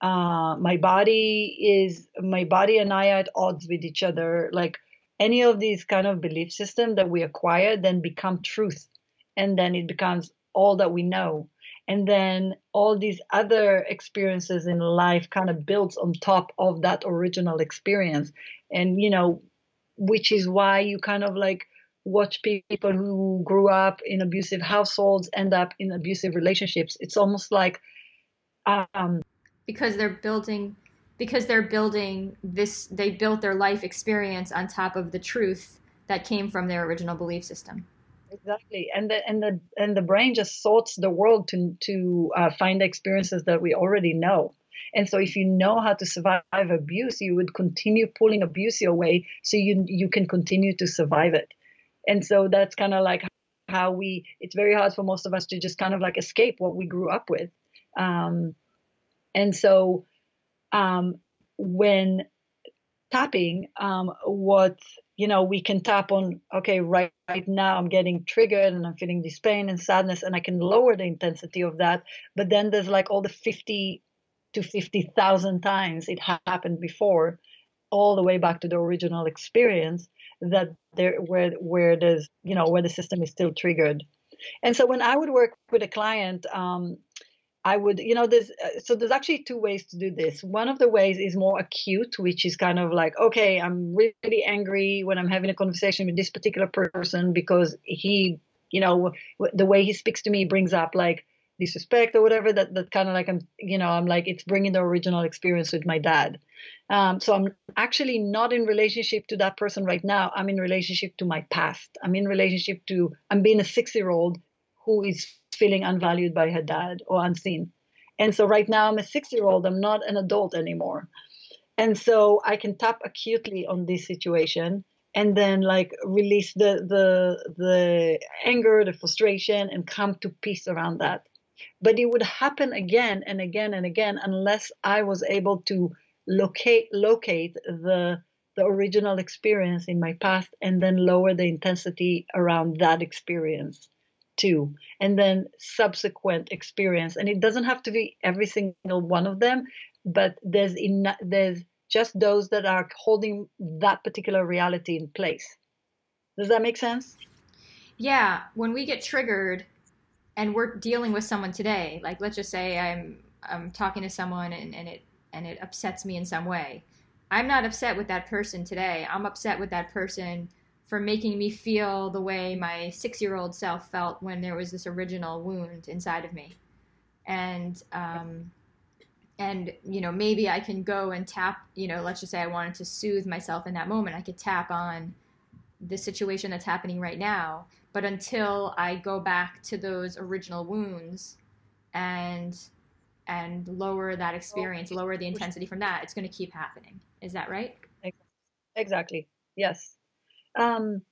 uh, my body is, my body and I are at odds with each other. Like, any of these kind of belief system that we acquire then become truth. And then it becomes all that we know. And then all these other experiences in life kind of builds on top of that original experience. And you know which is why you kind of like watch people who grew up in abusive households end up in abusive relationships. It's almost like um because they're building because they're building this they built their life experience on top of the truth that came from their original belief system. Exactly. And the and the and the brain just sorts the world to to uh, find experiences that we already know. And so if you know how to survive abuse you would continue pulling abuse your way so you you can continue to survive it. And so that's kind of like how we it's very hard for most of us to just kind of like escape what we grew up with. Um, and so um, when tapping, um, what you know, we can tap on, okay, right, right now I'm getting triggered and I'm feeling this pain and sadness, and I can lower the intensity of that. But then there's like all the 50 to 50,000 times it happened before, all the way back to the original experience that there where where there's you know where the system is still triggered and so when i would work with a client um, I would, you know, there's uh, so there's actually two ways to do this. One of the ways is more acute, which is kind of like, okay, I'm really angry when I'm having a conversation with this particular person because he, you know, the way he speaks to me brings up like disrespect or whatever. That that kind of like I'm, you know, I'm like it's bringing the original experience with my dad. Um, so I'm actually not in relationship to that person right now. I'm in relationship to my past. I'm in relationship to I'm being a six year old who is feeling unvalued by her dad or unseen. And so right now I'm a six year old, I'm not an adult anymore. And so I can tap acutely on this situation and then like release the the the anger, the frustration and come to peace around that. But it would happen again and again and again unless I was able to locate locate the the original experience in my past and then lower the intensity around that experience too and then subsequent experience. And it doesn't have to be every single one of them but there's in there's just those that are holding that particular reality in place. Does that make sense? Yeah when we get triggered and we're dealing with someone today like let's just say i'm i'm talking to someone and, and it and it upsets me in some way. I'm not upset with that person today. I'm upset with that person for making me feel the way my six year old self felt when there was this original wound inside of me. And, um, and you know maybe i can go and tap you know let's just say i wanted to soothe myself in that moment i could tap on the situation that's happening right now. But until i go back to those original wounds and and lower that experience lower the intensity from that it's going to keep happening. Is that right? Exactly. Yes um,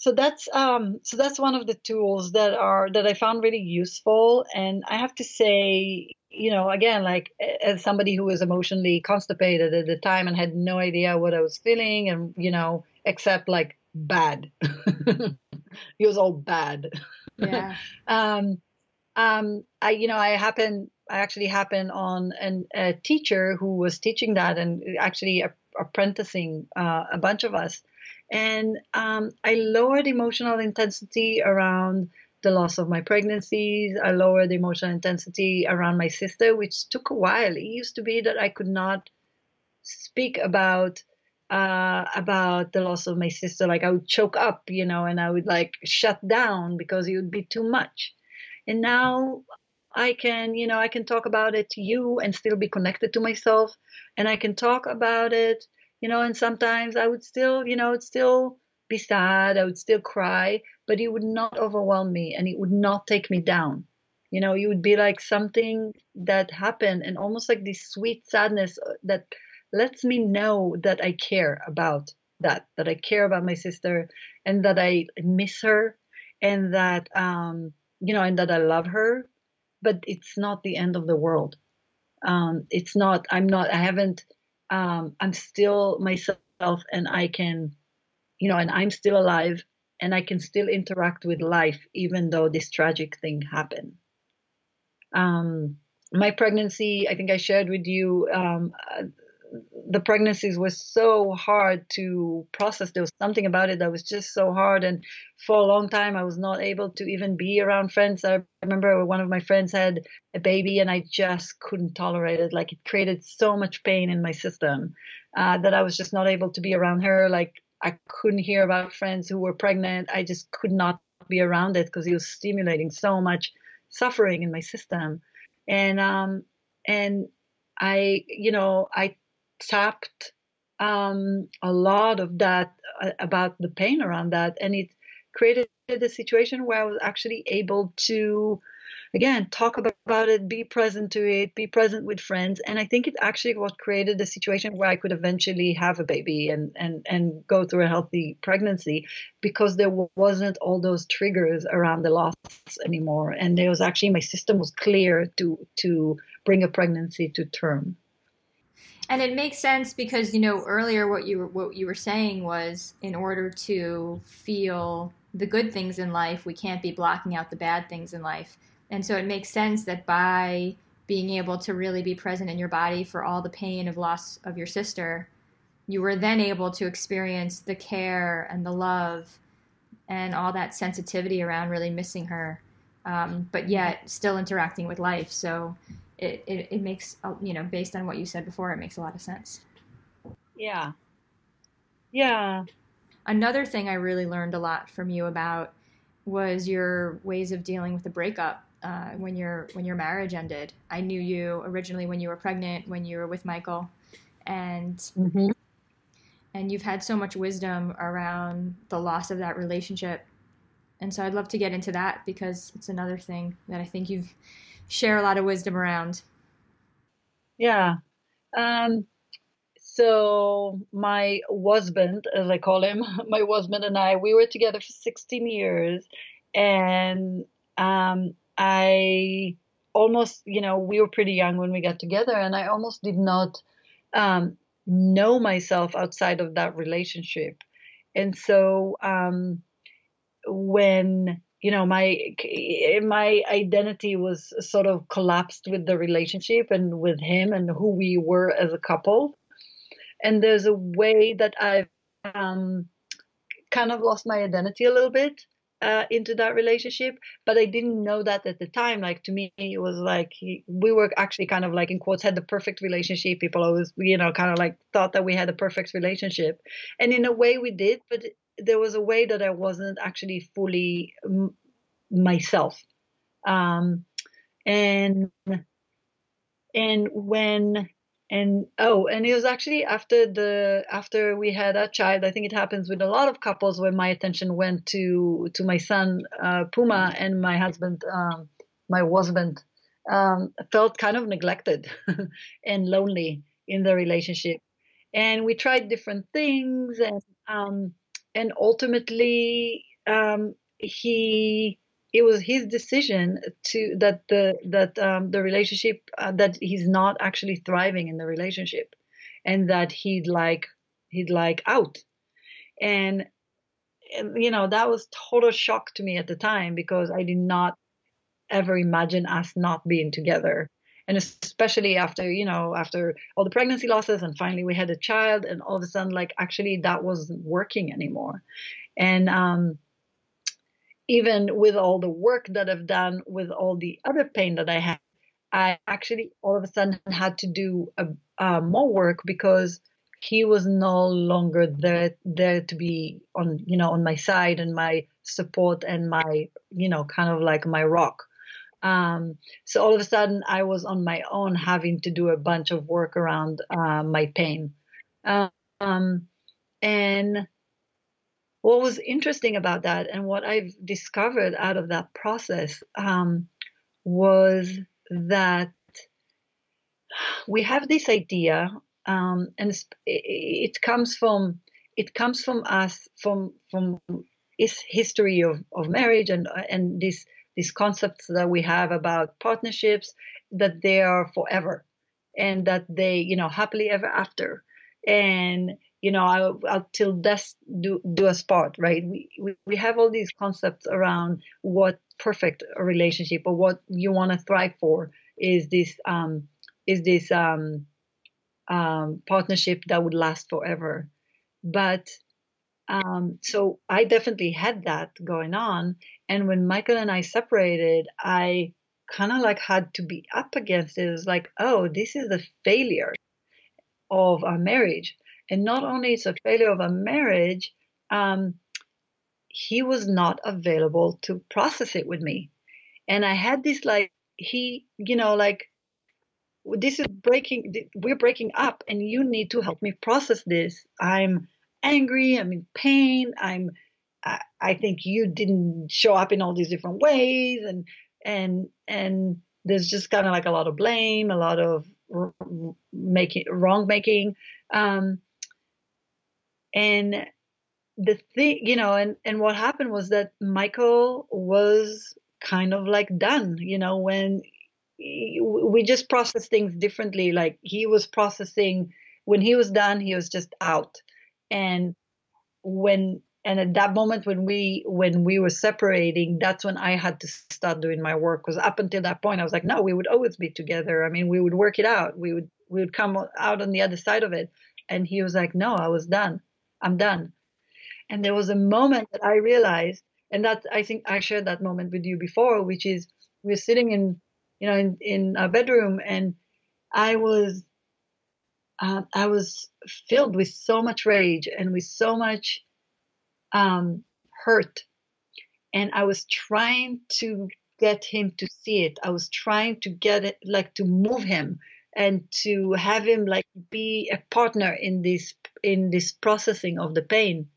so that's um, so that's one of the tools that are that I found really useful. And I have to say, you know, again, like as somebody who was emotionally constipated at the time and had no idea what I was feeling, and you know, except like bad, it was all bad. Yeah. um, um, I, you know, I happened, I actually happened on an, a teacher who was teaching that and actually apprenticing uh, a bunch of us and um, I lowered emotional intensity around the loss of my pregnancies. I lowered emotional intensity around my sister, which took a while. It used to be that I could not speak about uh, about the loss of my sister. Like I would choke up, you know, and I would like shut down because it would be too much. And now I can, you know, I can talk about it to you and still be connected to myself. And I can talk about it you know, and sometimes I would still, you know, still be sad, I would still cry, but it would not overwhelm me and it would not take me down. You know, it would be like something that happened and almost like this sweet sadness uh, that lets me know that I care about that, that I care about my sister and that I miss her and that, um, you know, and that I love her, but it's not the end of the world. Um, it's not, I'm not, I haven't, um, I'm still myself and I can, you know, and I'm still alive and I can still interact with life even though this tragic thing happened. Um, my pregnancy, I think I shared with you, um, the pregnancies were so hard to process. There was something about it that was just so hard. And for a long time, I was not able to even be around friends. I remember one of my friends had a baby and I just couldn't tolerate it. Like it created so much pain in my system uh, that I was just not able to be around her. Like I couldn't hear about friends who were pregnant. I just could not be around it because it was stimulating so much suffering in my system. And, um, and I, you know, I tapped um, a lot of that uh, about the pain around that, and it created a situation where I was actually able to, again, talk about it, be present to it, be present with friends, and I think it actually what created the situation where I could eventually have a baby and and and go through a healthy pregnancy because there wasn't all those triggers around the loss anymore, and there was actually my system was clear to to bring a pregnancy to term. And it makes sense because you know earlier what you were what you were saying was in order to feel the good things in life, we can't be blocking out the bad things in life. And so it makes sense that by being able to really be present in your body for all the pain of loss of your sister, you were then able to experience the care and the love and all that sensitivity around really missing her, um, but yet still interacting with life. So it, it, it makes, you know, based on what you said before, it makes a lot of sense. Yeah. Yeah. Another thing I really learned a lot from you about was your ways of dealing with the breakup uh, when your when your marriage ended. I knew you originally when you were pregnant, when you were with Michael, and mm-hmm. and you've had so much wisdom around the loss of that relationship. And so I'd love to get into that because it's another thing that I think you've share a lot of wisdom around. Yeah. Um, so my husband, as I call him, my husband and I, we were together for 16 years, and um, I almost, you know, we were pretty young when we got together, and I almost did not um, know myself outside of that relationship, and so um, when you know my my identity was sort of collapsed with the relationship and with him and who we were as a couple. And there's a way that i've um, kind of lost my identity a little bit uh, into that relationship but i didn't know that at the time. Like to me it was like he, we were actually kind of like in quotes had the perfect relationship. People always you know kind of like thought that we had a perfect relationship. And in a way we did but there was a way that I wasn't actually fully m- myself. Um, and and when and oh and it was actually after the after we had a child i think it happens with a lot of couples where my attention went to to my son uh, puma and my husband um, my husband um, felt kind of neglected and lonely in the relationship and we tried different things and um, and ultimately um, he it was his decision to that the that um, the relationship uh, that he's not actually thriving in the relationship and that he'd like he'd like out. And, and you know that was total shock to me at the time because i did not ever imagine us not being together and especially after you know after all the pregnancy losses and finally we had a child and all of a sudden like actually that wasn't working anymore. And um, even with all the work that i've done with all the other pain that i had i actually all of a sudden had to do a, uh, more work because he was no longer there there to be on you know on my side and my support and my you know kind of like my rock um, so all of a sudden, I was on my own having to do a bunch of work around uh, my pain. Um, and what was interesting about that, and what I've discovered out of that process, um, was that we have this idea, um, and it comes from it comes from us from from its history of, of marriage and and this these concepts that we have about partnerships that they are forever and that they you know happily ever after. And you know I'll, I'll till death do do us part right? We, we we have all these concepts around what perfect relationship or what you want to thrive for is this um is this um um partnership that would last forever. But um, so I definitely had that going on. And when Michael and I separated, I kind of like had to be up against it. It was like, oh, this is a failure of our marriage. And not only it's a failure of a marriage, um, he was not available to process it with me. And I had this like, he, you know, like, this is breaking, we're breaking up, and you need to help me process this. I'm angry, I'm in pain, I'm I, I think you didn't show up in all these different ways and and and there's just kind of like a lot of blame, a lot of r- making wrong making um and the thing you know and and what happened was that Michael was kind of like done you know when we just process things differently like he was processing when he was done, he was just out. And when and at that moment when we when we were separating that's when i had to start doing my work. Because up until that point i was like no we would always be together. I mean we would work it out. We would we would come out on the other side of it. And he was like no i was done. I'm done. And there was a moment that i realized and that i think i shared that moment with you before which is we were sitting in you know in in a bedroom and i was uh, i was filled with so much rage and with so much um, hurt. And I was trying to get him to see it. I was trying to get it, like to move him and to have him like be a partner in this in this processing of the pain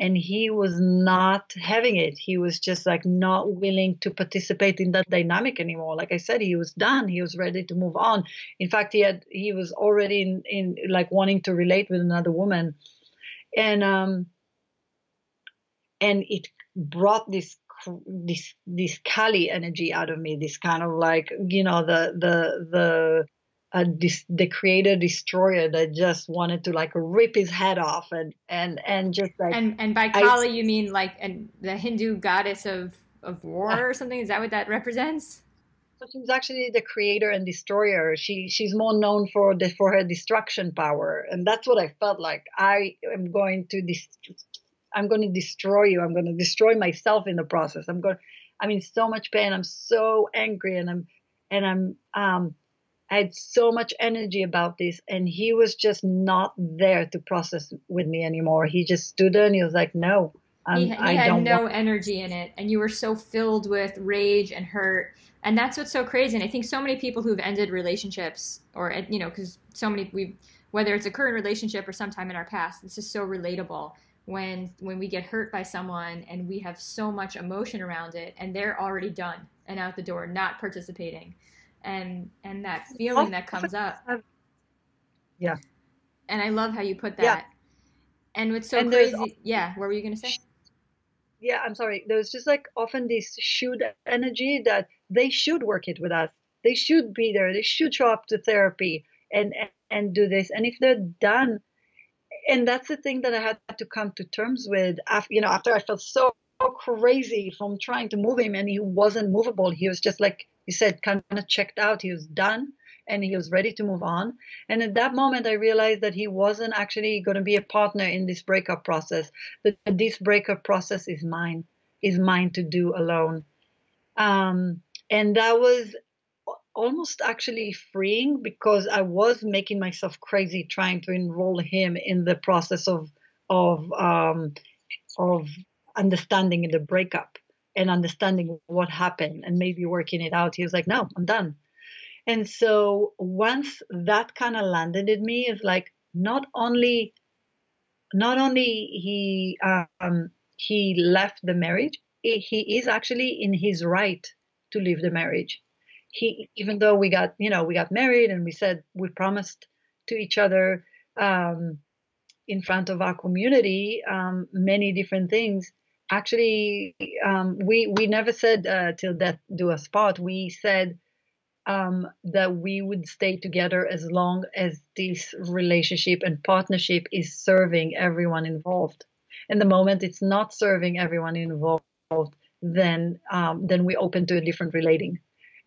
and he was not having it. He was just like not willing to participate in that dynamic anymore. Like i said he was done. He was ready to move on. In fact he had he was already in, in like wanting to relate with another woman. And um and it brought this this this Kali energy out of me. This kind of like you know the the the uh, this, the creator destroyer that just wanted to like rip his head off and and and just like and and by Kali I, you mean like and the Hindu goddess of of war or something? Is that what that represents? So she's actually the creator and destroyer. She she's more known for the for her destruction power, and that's what I felt like. I am going to dis- I'm going to destroy you. I'm going to destroy myself in the process. I'm going, I'm in so much pain. I'm so angry and I'm, and I'm, um, I had so much energy about this and he was just not there to process with me anymore. He just stood there and he was like, no, he, he I had no want- energy in it. And you were so filled with rage and hurt. And that's what's so crazy. And I think so many people who've ended relationships or, you know, cause so many, we whether it's a current relationship or sometime in our past, it's just so relatable when when we get hurt by someone and we have so much emotion around it and they're already done and out the door not participating and and that feeling that comes up. yeah. And i love how you put that. Yeah. and what's so and crazy yeah what were you going to say? Yeah i'm sorry. There's just like often this should energy that they should work it with us. They should be there. They should show up to therapy and and, and do this. And if they're done and that's the thing that I had to come to terms with. After, you know, after I felt so crazy from trying to move him, and he wasn't movable. He was just like he said, kind of checked out. He was done, and he was ready to move on. And at that moment, I realized that he wasn't actually going to be a partner in this breakup process. That this breakup process is mine, is mine to do alone. Um, and that was almost actually freeing because I was making myself crazy trying to enroll him in the process of of um, of understanding the breakup and understanding what happened and maybe working it out. He was like, "No, I'm done." And so once that kind of landed in me, is like not only not only he um, he left the marriage, he is actually in his right to leave the marriage he even though we got you know we got married and we said we promised to each other um, in front of our community um, many different things actually um, we we never said uh, till death do us part. We said um, that we would stay together as long as this relationship and partnership is serving everyone involved. And the moment it's not serving everyone involved then um, then we open to a different relating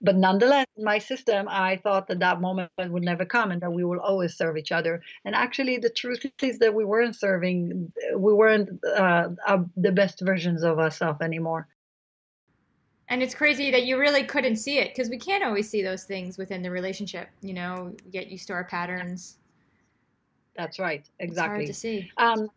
but nonetheless, in my system, I thought that that moment would never come and that we will always serve each other. And actually, the truth is that we weren't serving, we weren't uh, uh, the best versions of ourselves anymore. And it's crazy that you really couldn't see it because we can't always see those things within the relationship. You know, get used to our patterns. That's right. Exactly. It's hard to see. Um,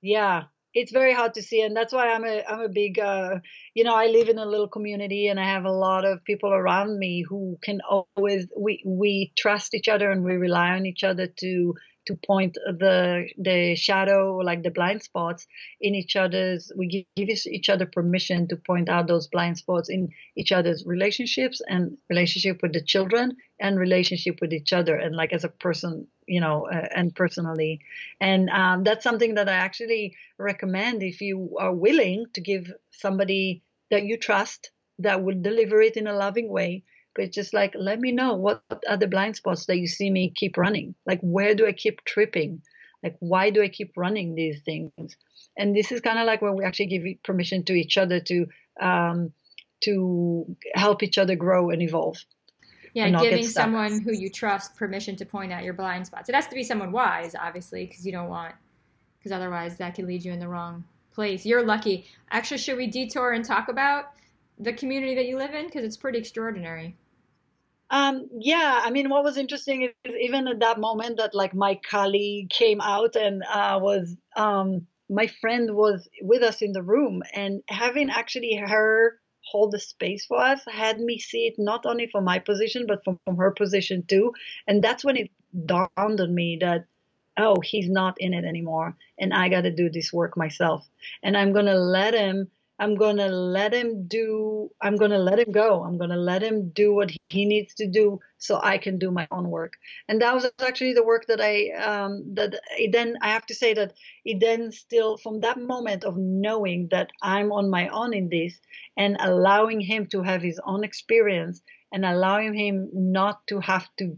yeah, it's very hard to see and that's why i'm a i'm a big uh, you know i live in a little community and i have a lot of people around me who can always we we trust each other and we rely on each other to to point the the shadow like the blind spots in each other's we give, each other permission to point out those blind spots in each other's relationships and relationship with the children and relationship with each other and like as a person you know uh, and personally. And um, that's something that i actually recommend if you are willing to give somebody that you trust that will deliver it in a loving way but it's just like let me know what are the blind spots that you see me keep running. Like where do i keep tripping? Like why do i keep running these things? And this is kind of like when we actually give permission to each other to um, to help each other grow and evolve. Yeah and giving someone who you trust permission to point out your blind spots. It has to be someone wise obviously because you don't want because otherwise that could lead you in the wrong place. You're lucky. Actually should we detour and talk about the community that you live in? Because it's pretty extraordinary um, yeah, I mean, what was interesting is even at that moment that like my colleague came out and uh, was um, my friend was with us in the room, and having actually her hold the space for us had me see it not only from my position but from, from her position too, and that's when it dawned on me that oh, he's not in it anymore, and I got to do this work myself, and I'm gonna let him I'm going to let him do, I'm going to let him go. I'm going to let him do what he needs to do so I can do my own work. And that was actually the work that I, um, that it then, I have to say that it then still, from that moment of knowing that I'm on my own in this and allowing him to have his own experience and allowing him not to have to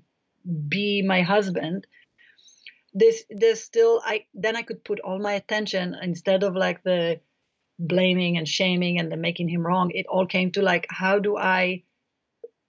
be my husband, this, this still, I, then I could put all my attention instead of like the, blaming and shaming and then making him wrong. It all came to like how do i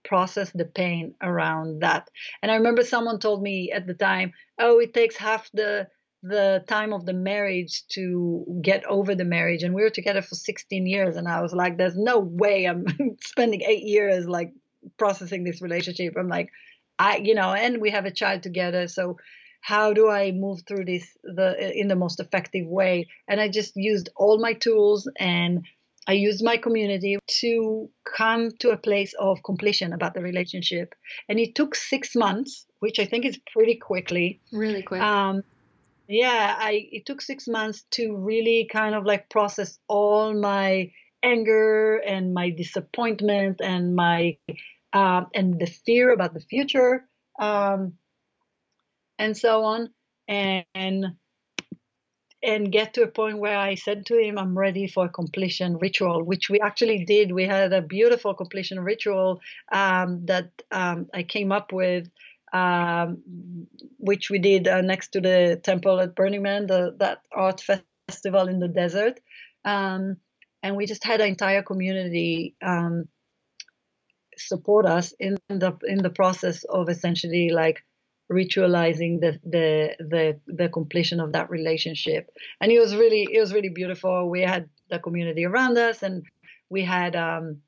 process the pain around that? And i remember someone told me at the time oh it takes half the the time of the marriage to get over the marriage. And we were together for 16 years and i was like there's no way i'm spending 8 years like processing this relationship. I'm like i you know and we have a child together so how do I move through this the in the most effective way? And I just used all my tools and I used my community to come to a place of completion about the relationship. And it took six months, which I think is pretty quickly. Really quick. Um, yeah, I it took six months to really kind of like process all my anger and my disappointment and my uh, and the fear about the future. Um, and so on and and get to a point where I said to him, I'm ready for a completion ritual, which we actually did. We had a beautiful completion ritual um, that um, I came up with, um, which we did uh, next to the temple at Burning Man, the, that art festival in the desert. Um, and we just had an entire community um, support us in the in the process of essentially like ritualizing the, the the the completion of that relationship. And it was really it was really beautiful. We had the community around us and we had um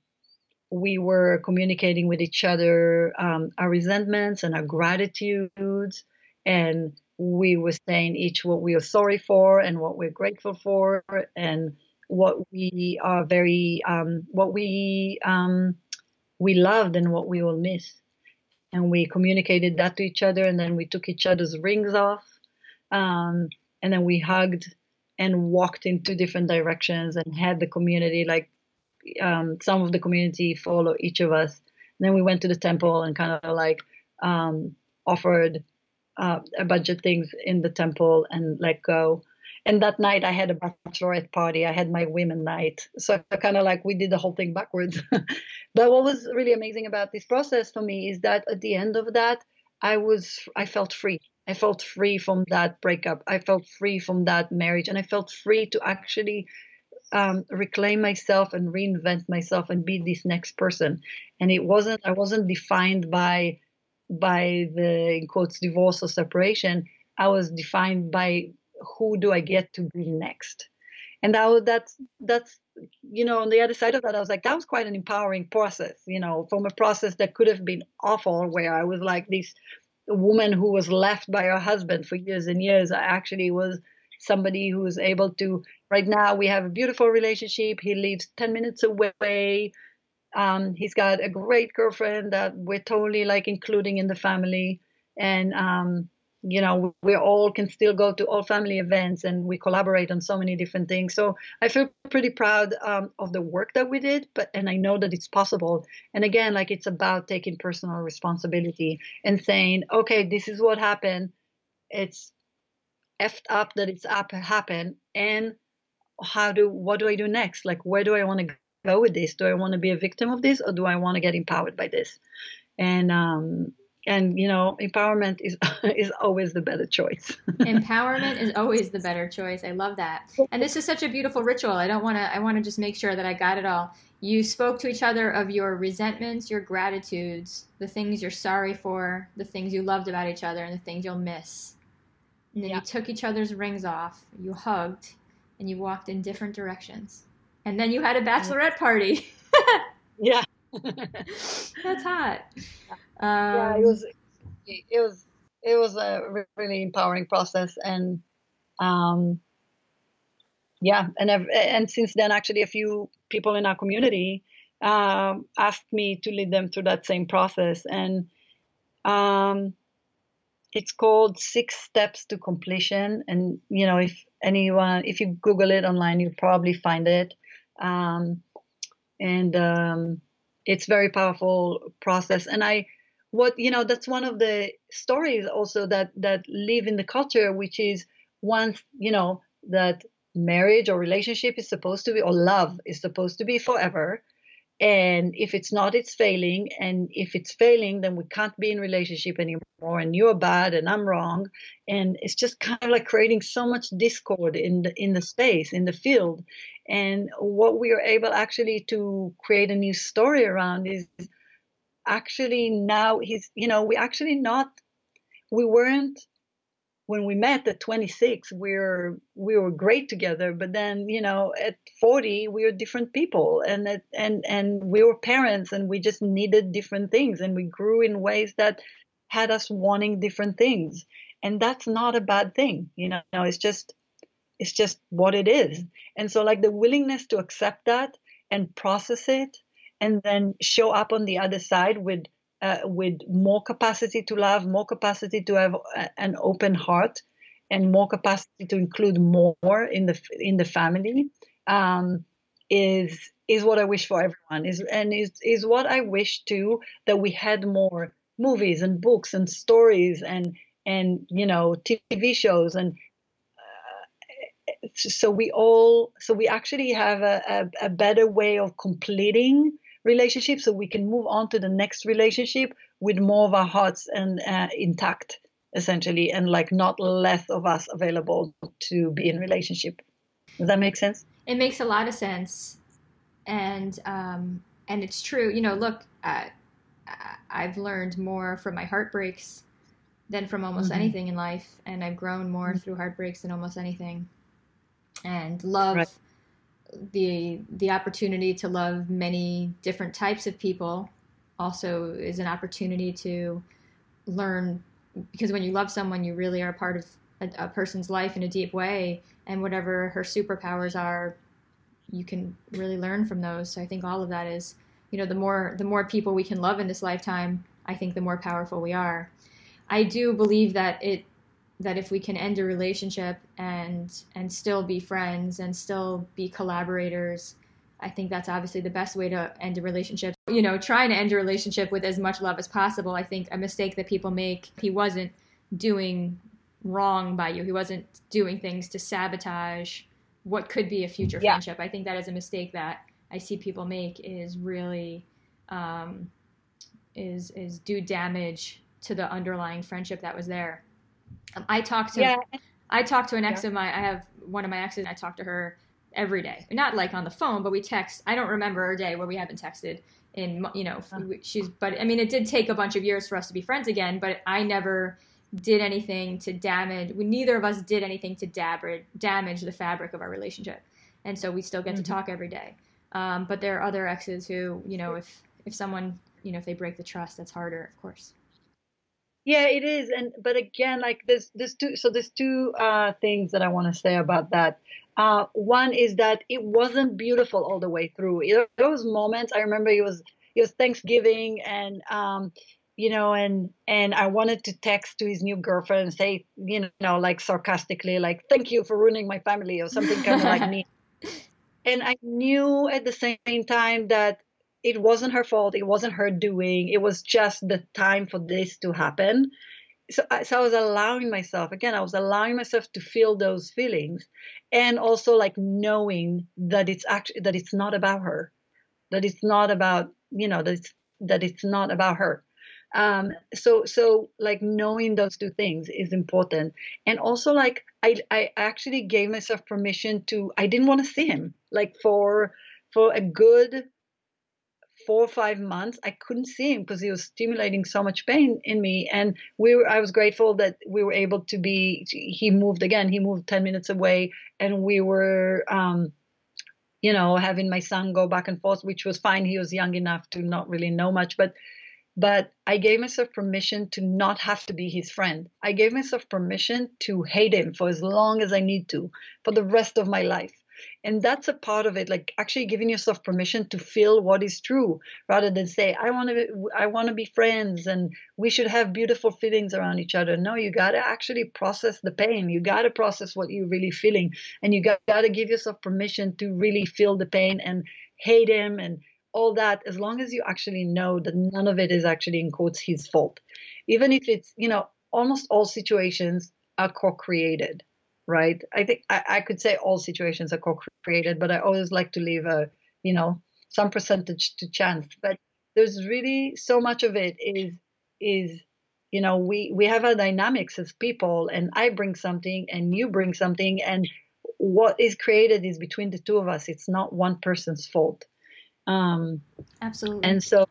we were communicating with each other um, our resentments and our gratitudes. And we were saying each what we are sorry for and what we're grateful for and what we are very um, what we um, we loved and what we will miss and we communicated that to each other and then we took each other's rings off um, and then we hugged and walked in two different directions and had the community like um, some of the community follow each of us. And then we went to the temple and kind of like um, offered uh, a bunch of things in the temple and let go and that night I had a bachelorette party. I had my women night. So kind of like we did the whole thing backwards. but what was really amazing about this process for me is that at the end of that, I was I felt free. I felt free from that breakup. I felt free from that marriage, and I felt free to actually um, reclaim myself and reinvent myself and be this next person. And it wasn't I wasn't defined by by the in quotes divorce or separation. I was defined by who do I get to be next? And that, that's that's you know on the other side of that, I was like that was quite an empowering process. You know, from a process that could have been awful, where I was like this woman who was left by her husband for years and years. I actually was somebody who was able to. Right now, we have a beautiful relationship. He lives ten minutes away. Um, he's got a great girlfriend that we're totally like including in the family, and um, you know we all can still go to all family events and we collaborate on so many different things. So i feel pretty proud um, of the work that we did but and i know that it's possible. And again like it's about taking personal responsibility and saying okay this is what happened. It's effed up that it's up happen and how do what do i do next? Like where do i want to go with this? Do I want to be a victim of this, or do I want to get empowered by this? And um, and you know empowerment is is always the better choice. Empowerment is always the better choice. I love that. And this is such a beautiful ritual. I don't want to i want to just make sure that i got it all. You spoke to each other of your resentments your gratitudes the things you're sorry for the things you loved about each other and the things you'll miss. And then yeah. you took each other's rings off you hugged and you walked in different directions. And then you had a bachelorette party. Yeah that's hot um, yeah, it um, was it was it was a really empowering process, and um, yeah, and I've, and since then, actually, a few people in our community um, asked me to lead them through that same process, and um, it's called Six Steps to Completion. And you know, if anyone, if you Google it online, you'll probably find it. Um, and um, it's very powerful process. And I what you know that's one of the stories also that that live in the culture which is once you know that marriage or relationship is supposed to be or love is supposed to be forever and if it's not it's failing. And if it's failing then we can't be in relationship anymore. And you're bad and i'm wrong. And it's just kind of like creating so much discord in the in the space in the field. And what we are able actually to create a new story around is actually now he's you know we actually not we weren't when we met at 26 we were we were great together but then you know at 40 we were different people and it, and and we were parents and we just needed different things and we grew in ways that had us wanting different things. And that's not a bad thing you know it's just it's just what it is. And so like the willingness to accept that and process it and then show up on the other side with uh, with more capacity to love, more capacity to have an open heart, and more capacity to include more in the in the family um, is is what I wish for everyone. Is and is is what I wish too that we had more movies and books and stories and and you know TV shows and uh, so we all so we actually have a, a, a better way of completing relationship so we can move on to the next relationship with more of our hearts and uh, intact essentially and like not less of us available to be in relationship. Does that make sense? It makes a lot of sense. And um and it's true. You know look uh, i've learned more from my heartbreaks than from almost mm-hmm. anything in life and i've grown more mm-hmm. through heartbreaks than almost anything. And love right the the opportunity to love many different types of people also is an opportunity to learn because when you love someone you really are part of a, a, person's life in a deep way and whatever her superpowers are you can really learn from those. So i think all of that is you know the more the more people we can love in this lifetime i think the more powerful we are. I do believe that it that if we can end a relationship and and still be friends and still be collaborators i think that's obviously the best way to end a relationship. You know trying to end a relationship with as much love as possible i think a mistake that people make he wasn't doing wrong by you. He wasn't doing things to sabotage what could be a future yeah. friendship. I think that is a mistake that i see people make is really um, is is do damage to the underlying friendship that was there I talked to yeah. I talked to an ex yeah. of mine. I have one of my exes. And I talk to her every day, not like on the phone, but we text. I don't remember a day where we haven't texted. In you know, she's but I mean, it did take a bunch of years for us to be friends again. But I never did anything to damage. We, neither of us did anything to damage damage the fabric of our relationship, and so we still get mm-hmm. to talk every day. Um, but there are other exes who, you know, if if someone, you know, if they break the trust, that's harder, of course. Yeah, it is, and but again, like there's there's two so there's two uh, things that I want to say about that. Uh, one is that it wasn't beautiful all the way through. Those moments, I remember it was it was Thanksgiving, and um, you know, and and I wanted to text to his new girlfriend and say, you know, like sarcastically, like "Thank you for ruining my family" or something kind of like me. And I knew at the same time that it wasn't her fault. It wasn't her doing. It was just the time for this to happen. So, so I was allowing myself again. I was allowing myself to feel those feelings, and also like knowing that it's actually that it's not about her. that it's not about you know that it's, that it's not about her um, so so like knowing those two things is important and also like i i actually gave myself permission to i didn't want to see him like for for a good four or five months i couldn't see him because he was stimulating so much pain in me and we were i was grateful that we were able to be he moved again he moved 10 minutes away and we were um you know having my son go back and forth which was fine he was young enough to not really know much but but I gave myself permission to not have to be his friend. I gave myself permission to hate him for as long as I need to, for the rest of my life. And that's a part of it, like actually giving yourself permission to feel what is true, rather than say, "I want to, I want to be friends, and we should have beautiful feelings around each other." No, you got to actually process the pain. You got to process what you're really feeling, and you got to give yourself permission to really feel the pain and hate him and all that as long as you actually know that none of it is actually in quotes his fault even if it's you know almost all situations are co-created right? I think I, I, could say all situations are co-created but i always like to leave a you know some percentage to chance. But there's really so much of it is is you know we we have our dynamics as people and i bring something and you bring something and what is created is between the two of us. It's not one person's fault. Um, Absolutely. And so,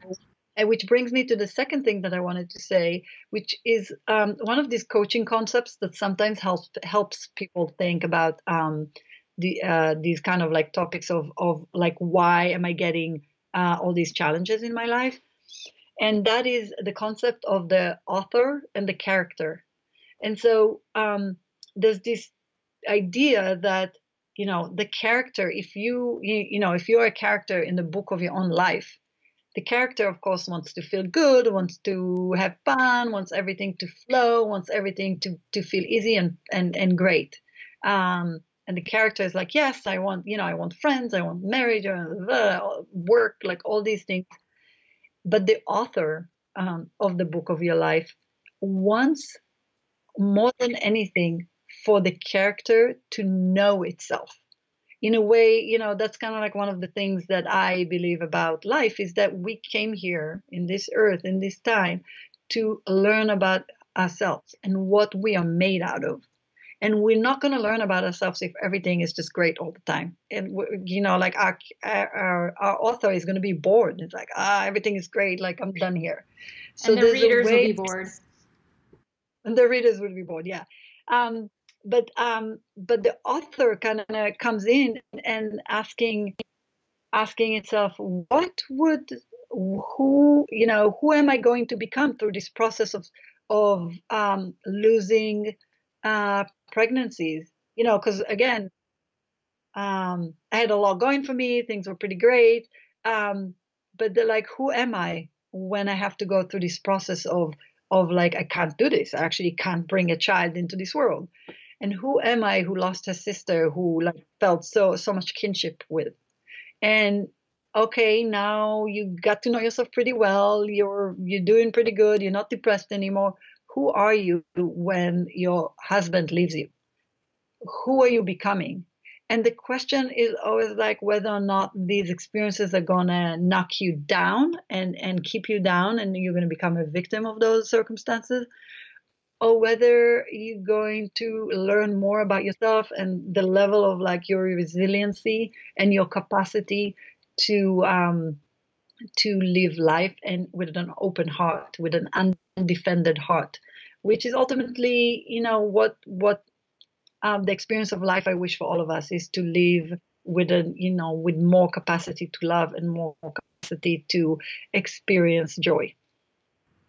and which brings me to the second thing that I wanted to say, which is um, one of these coaching concepts that sometimes helps helps people think about um, the uh, these kind of like topics of of like why am I getting uh, all these challenges in my life, and that is the concept of the author and the character, and so um, there's this idea that you know the character if you, you you know if you're a character in the book of your own life the character of course wants to feel good wants to have fun wants everything to flow wants everything to to feel easy and and and great. Um and the character is like yes i want you know i want friends i want marriage uh, work like all these things. But the author um, of the book of your life wants more than anything for the character to know itself in a way you know that's kind of like one of the things that i believe about life is that we came here in this earth in this time to learn about ourselves and what we are made out of. And we're not going to learn about ourselves if everything is just great all the time. And you know like our our, our author is going to be bored. It's like ah everything is great. Like i'm done here. So and the readers will be bored. And the readers will be bored yeah. Um, but um, but the author kind of comes in and asking asking itself what would who you know who am i going to become through this process of of um, losing uh, pregnancies? You know because again um, i had a lot going for me things were pretty great um, but they're like who am i when i have to go through this process of of like i can't do this. I actually can't bring a child into this world and who am I who lost her sister who like felt so so much kinship with? And okay now you got to know yourself pretty well. You're you're doing pretty good. You're not depressed anymore. Who are you when your husband leaves you? Who are you becoming? And the question is always like whether or not these experiences are gonna knock you down and and keep you down and you're gonna become a victim of those circumstances or whether you're going to learn more about yourself and the level of like your resiliency and your capacity to um, to live life and with an open heart, with an undefended heart, which is ultimately, you know, what what um, the experience of life I wish for all of us is to live with a, you know, with more capacity to love and more capacity to experience joy.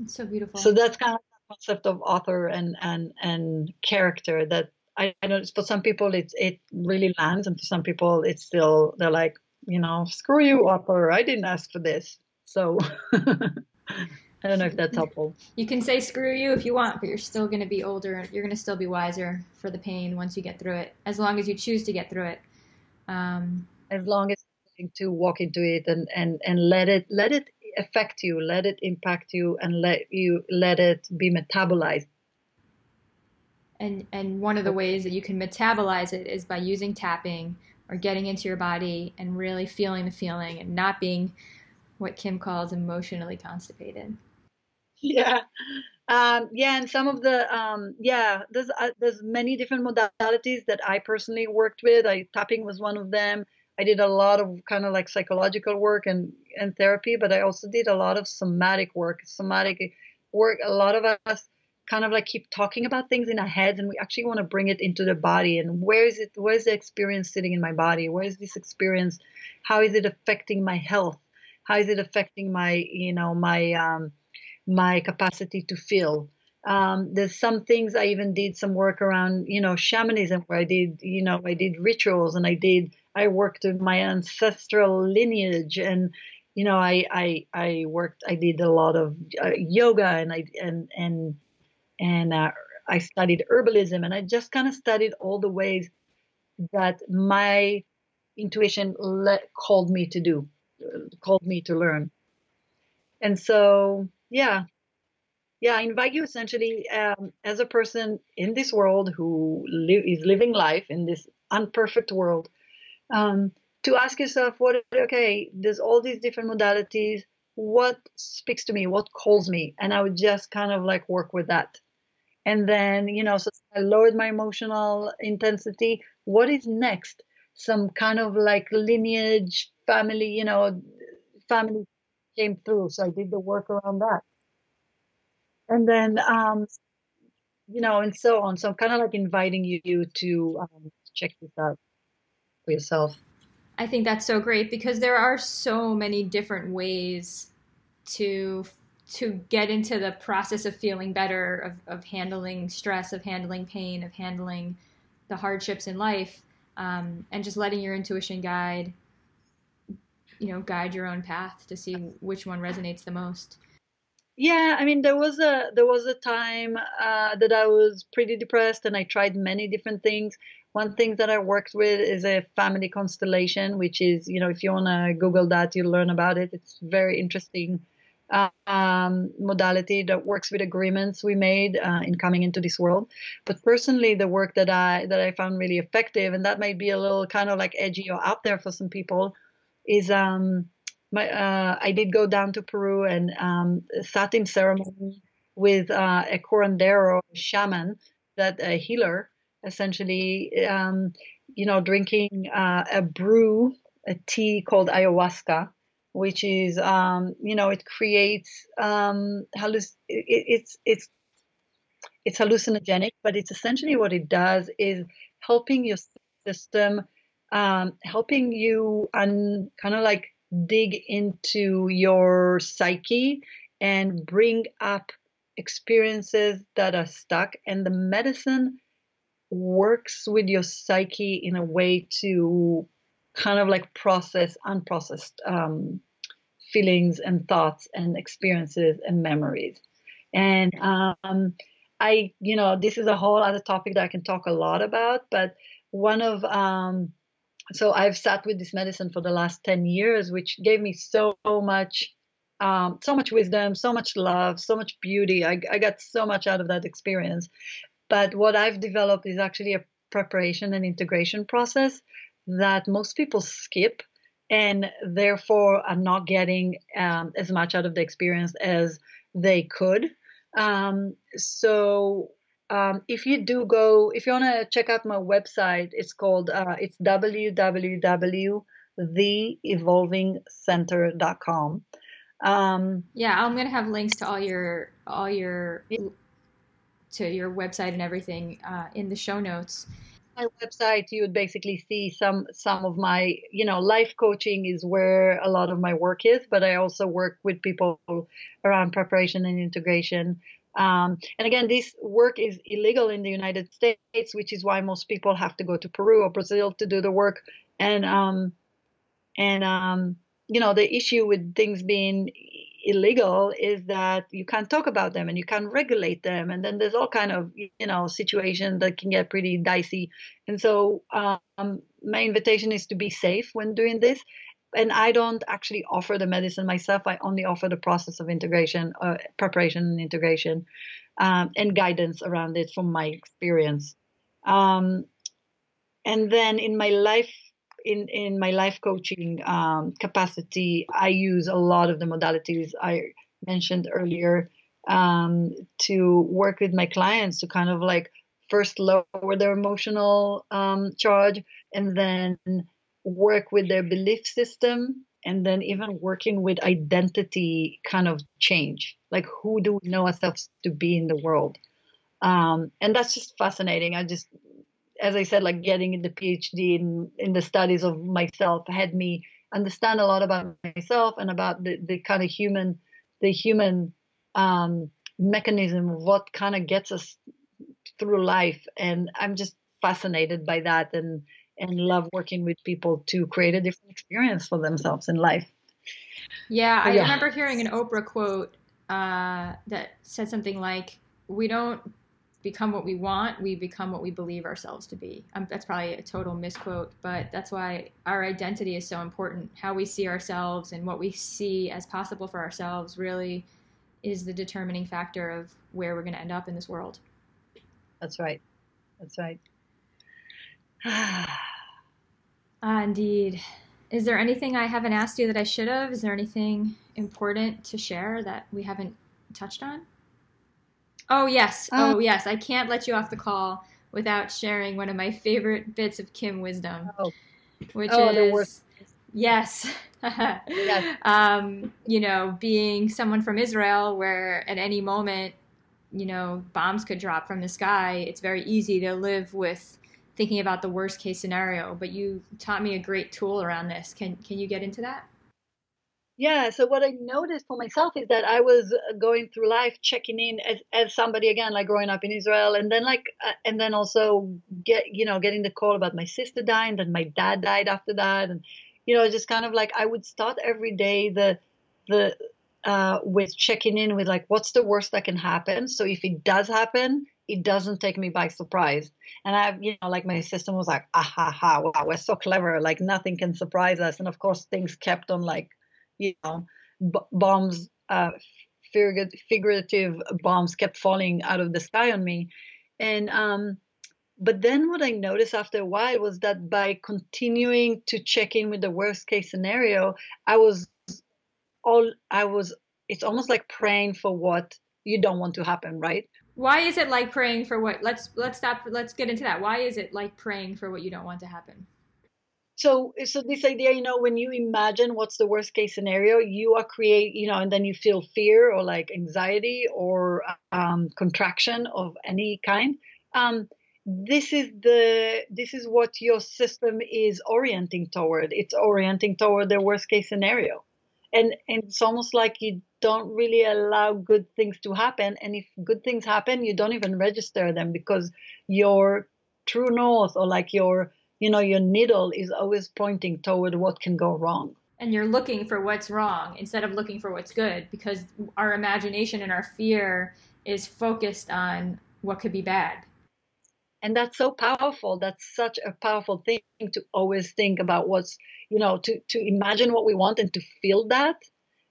It's so beautiful. So that's kind of concept of author and and and character that I, I know for some people it's it really lands and for some people it's still they're like you know screw you author I didn't ask for this so I don't know if that's helpful. You can say screw you if you want, but you're still going to be older. You're going to still be wiser for the pain once you get through it, as long as you choose to get through it. Um, as long as to walk into it and, and, and let it let it affect you, let it impact you, and let you let it be metabolized. And and one of the ways that you can metabolize it is by using tapping or getting into your body and really feeling the feeling and not being what Kim calls emotionally constipated. Yeah. Um, yeah, and some of the um, yeah, there's uh, there's many different modalities that I personally worked with. I tapping was one of them. I did a lot of kind of like psychological work and and therapy, but I also did a lot of somatic work. Somatic work. A lot of us kind of like keep talking about things in our heads, and we actually want to bring it into the body. And where is it? Where is the experience sitting in my body? Where is this experience? How is it affecting my health? How is it affecting my you know my um, my capacity to feel? Um, there's some things I even did some work around, you know, shamanism where I did, you know, I did rituals and I did, I worked with my ancestral lineage and, you know, I, I, I worked, I did a lot of uh, yoga and I, and, and, and uh, I studied herbalism and I just kind of studied all the ways that my intuition let, called me to do, called me to learn. And so, yeah, yeah, I invite you essentially um, as a person in this world who li- is living life in this unperfect world um, to ask yourself, what, okay, there's all these different modalities. What speaks to me? What calls me? And I would just kind of like work with that. And then, you know, so I lowered my emotional intensity. What is next? Some kind of like lineage, family, you know, family came through. So I did the work around that and then um, you know, and so on. So I'm kind of like inviting you to um, check this out for yourself. I think that's so great because there are so many different ways to to get into the process of feeling better, of, of handling stress, of handling pain, of handling the hardships in life, um, and just letting your intuition guide, you know, guide your own path to see which one resonates the most. Yeah, I mean, there was a there was a time uh, that I was pretty depressed, and I tried many different things. One thing that I worked with is a family constellation, which is, you know, if you want to Google that, you'll learn about it. It's very interesting um, modality that works with agreements we made uh, in coming into this world. But personally, the work that I that I found really effective, and that might be a little kind of like edgy or out there for some people, is um, my, uh, I did go down to Peru and um, sat in ceremony with uh, a curandero shaman, that a healer, essentially, um, you know, drinking uh, a brew, a tea called ayahuasca, which is, um, you know, it creates um, halluc- it, it's it's it's hallucinogenic, but it's essentially what it does is helping your system, um, helping you un, kind of like dig into your psyche and bring up experiences that are stuck. And the medicine works with your psyche in a way to kind of like process unprocessed um, feelings and thoughts and experiences and memories. And um, I, you know, this is a whole other topic that I can talk a lot about, but one of um, so I've sat with this medicine for the last 10 years, which gave me so much, um, so much wisdom, so much love, so much beauty. I, I got so much out of that experience. But what I've developed is actually a preparation and integration process that most people skip and therefore are not getting um, as much out of the experience as they could. Um, so um, if you do go, if you want to check out my website, it's called, uh, it's www.theevolvingcenter.com. Um, yeah, I'm gonna have links to all your all your to your website and everything uh, in the show notes. My website, you would basically see some some of my, you know, life coaching is where a lot of my work is, but I also work with people around preparation and integration. Um, and again, this work is illegal in the United States, which is why most people have to go to Peru or Brazil to do the work. And um, and um, you know, the issue with things being illegal is that you can't talk about them and you can't regulate them and then there's all kind of you know situations that can get pretty dicey and so um, my invitation is to be safe when doing this and I don't actually offer the medicine myself. I only offer the process of integration, uh, preparation and integration, um, and guidance around it from my experience. Um, and then in my life, in in my life coaching um, capacity, I use a lot of the modalities I mentioned earlier um, to work with my clients to kind of like first lower their emotional um, charge and then work with their belief system and then even working with identity kind of change. Like who do we know ourselves to be in the world? Um, and that's just fascinating. I just as i said like getting the phd in, in the studies of myself had me understand a lot about myself and about the, the kind of human the human um, mechanism of what kind of gets us through life and i'm just fascinated by that and and love working with people to create a different experience for themselves in life. Yeah, I yeah. remember hearing an Oprah quote uh, that said something like, "We don't become what we want; we become what we believe ourselves to be." Um, that's probably a total misquote, but that's why our identity is so important. How we see ourselves and what we see as possible for ourselves really is the determining factor of where we're going to end up in this world. That's right. That's right. ah, indeed. Is there anything I haven't asked you that I should have? Is there anything important to share that we haven't touched on? Oh, yes. Um, oh, yes. I can't let you off the call without sharing one of my favorite bits of Kim wisdom, oh. which oh, is yes. yes. Um, you know, being someone from Israel, where at any moment, you know, bombs could drop from the sky. It's very easy to live with thinking about the worst case scenario, but you taught me a great tool around this. Can can you get into that? Yeah, so what I noticed for myself is that I was uh, going through life checking in as, as somebody again, like growing up in Israel, and then like, uh, and then also get, you know, getting the call about my sister dying, then my dad died after that, and you know, just kind of like I would start every day the the uh, with checking in with like what's the worst that can happen. So if it does happen, it doesn't take me by surprise. And I, you know, like my system was like, ah ha ha, wow, we're so clever. Like nothing can surprise us. And of course, things kept on like, you know, b- bombs, uh, figurative bombs kept falling out of the sky on me. And, um, but then what I noticed after a while was that by continuing to check in with the worst case scenario, I was all, I was, it's almost like praying for what you don't want to happen, right? why is it like praying for what let's let's stop let's get into that why is it like praying for what you don't want to happen so so this idea you know when you imagine what's the worst case scenario you are create you know and then you feel fear or like anxiety or um, contraction of any kind um, this is the this is what your system is orienting toward. It's orienting toward the worst case scenario. And, and it's almost like you don't really allow good things to happen and if good things happen you don't even register them because your true north or like your you know your needle is always pointing toward what can go wrong. And you're looking for what's wrong instead of looking for what's good because our imagination and our fear is focused on what could be bad. And that's so powerful. That's such a powerful thing to always think about what's you know to to imagine what we want and to feel that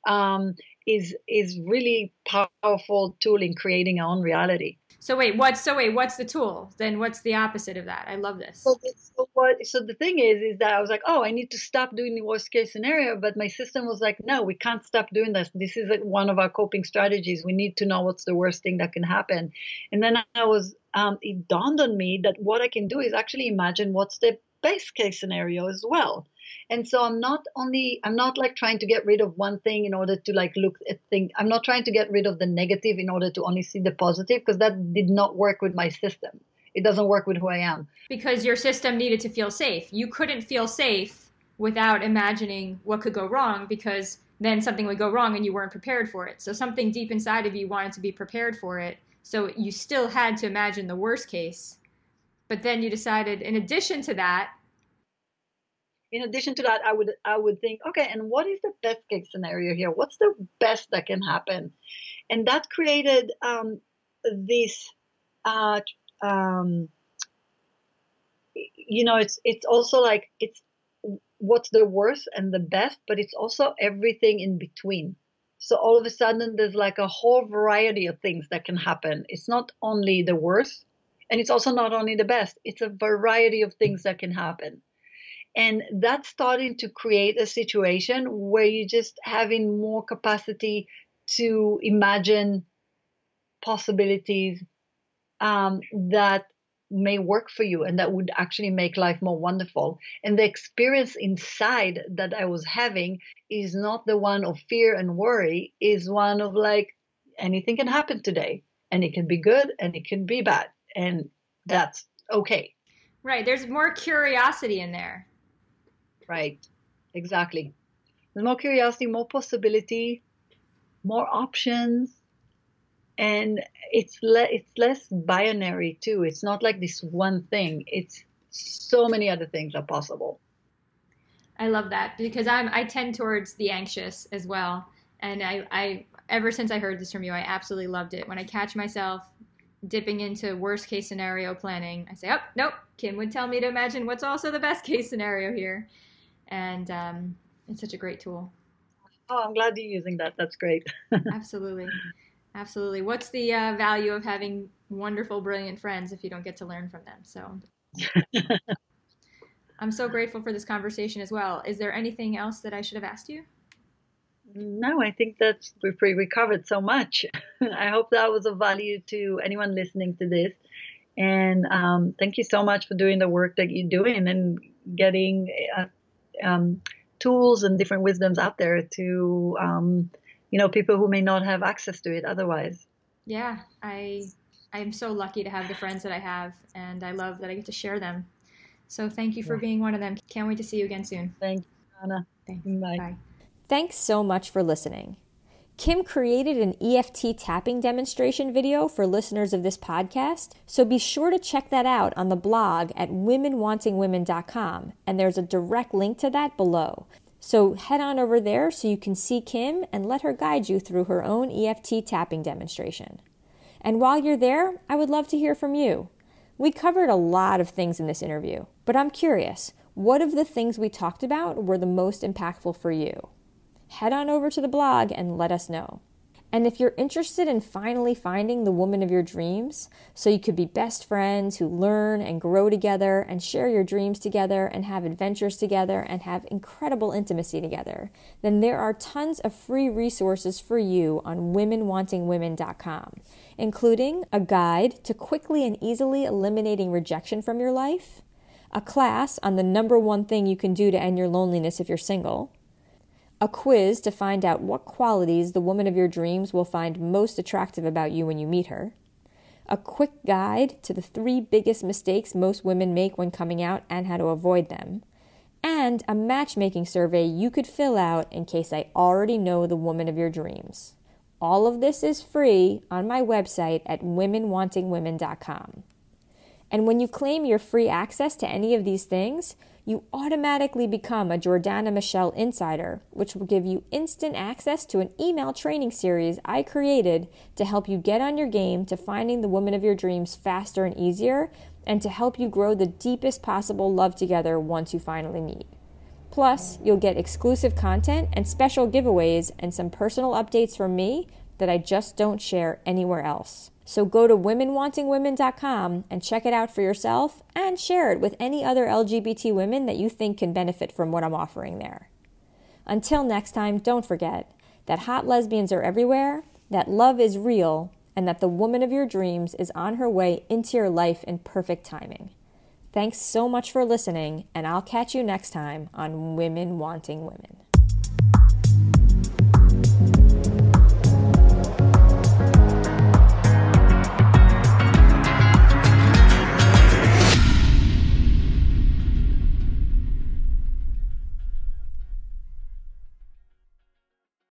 um, is is really powerful tool in creating our own reality. So wait, what? So wait, what's the tool? Then what's the opposite of that? I love this. So, so what? So the thing is, is that I was like, oh, I need to stop doing the worst case scenario, but my system was like, no, we can't stop doing this. This is like one of our coping strategies. We need to know what's the worst thing that can happen. And then I was, um, it dawned on me that what I can do is actually imagine what's the best case scenario as well and so i'm not only i'm not like trying to get rid of one thing in order to like look at things i'm not trying to get rid of the negative in order to only see the positive because that did not work with my system. It doesn't work with who i am. Because your system needed to feel safe. You couldn't feel safe without imagining what could go wrong because then something would go wrong and you weren't prepared for it. So something deep inside of you wanted to be prepared for it. So you still had to imagine the worst case. But then you decided in addition to that in addition to that, I would I would think, okay, and what is the best case scenario here? What's the best that can happen? And that created um, this, uh, um, you know, it's it's also like it's what's the worst and the best, but it's also everything in between. So all of a sudden, there's like a whole variety of things that can happen. It's not only the worst, and it's also not only the best. It's a variety of things that can happen And that's starting to create a situation where you're just having more capacity to imagine possibilities um, that may work for you and that would actually make life more wonderful. And the experience inside that I was having is not the one of fear and worry, is one of like anything can happen today and it can be good and it can be bad. And that's okay. Right. There's more curiosity in there. Right. Exactly. There's more curiosity, more possibility, more options and it's le- it's less binary too. It's not like this one thing. It's so many other things are possible. I love that because I'm I tend towards the anxious as well, and I I ever since I heard this from you, I absolutely loved it. When I catch myself dipping into worst case scenario planning, I say, oh nope, Kim would tell me to imagine what's also the best case scenario here, and um, it's such a great tool. Oh, I'm glad you're using that. That's great. Absolutely. Absolutely. What's the uh, value of having wonderful, brilliant friends if you don't get to learn from them? So I'm so grateful for this conversation as well. Is there anything else that I should have asked you? No, I think that we've we covered so much. I hope that was of value to anyone listening to this. And um, thank you so much for doing the work that you're doing and getting uh, um, tools and different wisdoms out there to um, you know people who may not have access to it otherwise. Yeah i i'm so lucky to have the friends that i have and i love that i get to share them. So thank you for yeah. being one of them. Can't wait to see you again soon. Thank you anna. Thanks. Bye. bye. Thanks so much for listening Kim created an EFT tapping demonstration video for listeners of this podcast, so be sure to check that out on the blog at womenwantingwomen.com, and there's a direct link to that below. So head on over there so you can see Kim and let her guide you through her own EFT tapping demonstration. And while you're there, I would love to hear from you. We covered a lot of things in this interview, but I'm curious what of the things we talked about were the most impactful for you? Head on over to the blog and let us know. And if you're interested in finally finding the woman of your dreams, so you could be best friends who learn and grow together and share your dreams together and have adventures together and have incredible intimacy together, then there are tons of free resources for you on womenwantingwomen.com, including a guide to quickly and easily eliminating rejection from your life, a class on the number one thing you can do to end your loneliness if you're single a quiz to find out what qualities the woman of your dreams will find most attractive about you when you meet her, a quick guide to the three biggest mistakes most women make when coming out and how to avoid them, and a matchmaking survey you could fill out in case I already know the woman of your dreams. All of this is free on my website at womenwantingwomen.com. And when you claim your free access to any of these things, you automatically become a Jordana Michelle Insider, which will give you instant access to an email training series I created to help you get on your game to finding the woman of your dreams faster and easier, and to help you grow the deepest possible love together once you finally meet. Plus, you'll get exclusive content and special giveaways and some personal updates from me that I just don't share anywhere else. So go to womenwantingwomen.com and check it out for yourself and share it with any other LGBT women that you think can benefit from what I'm offering there. Until next time, don't forget that hot lesbians are everywhere, that love is real, and that the woman of your dreams is on her way into your life in perfect timing. Thanks so much for listening, and I'll catch you next time on Women Wanting Women.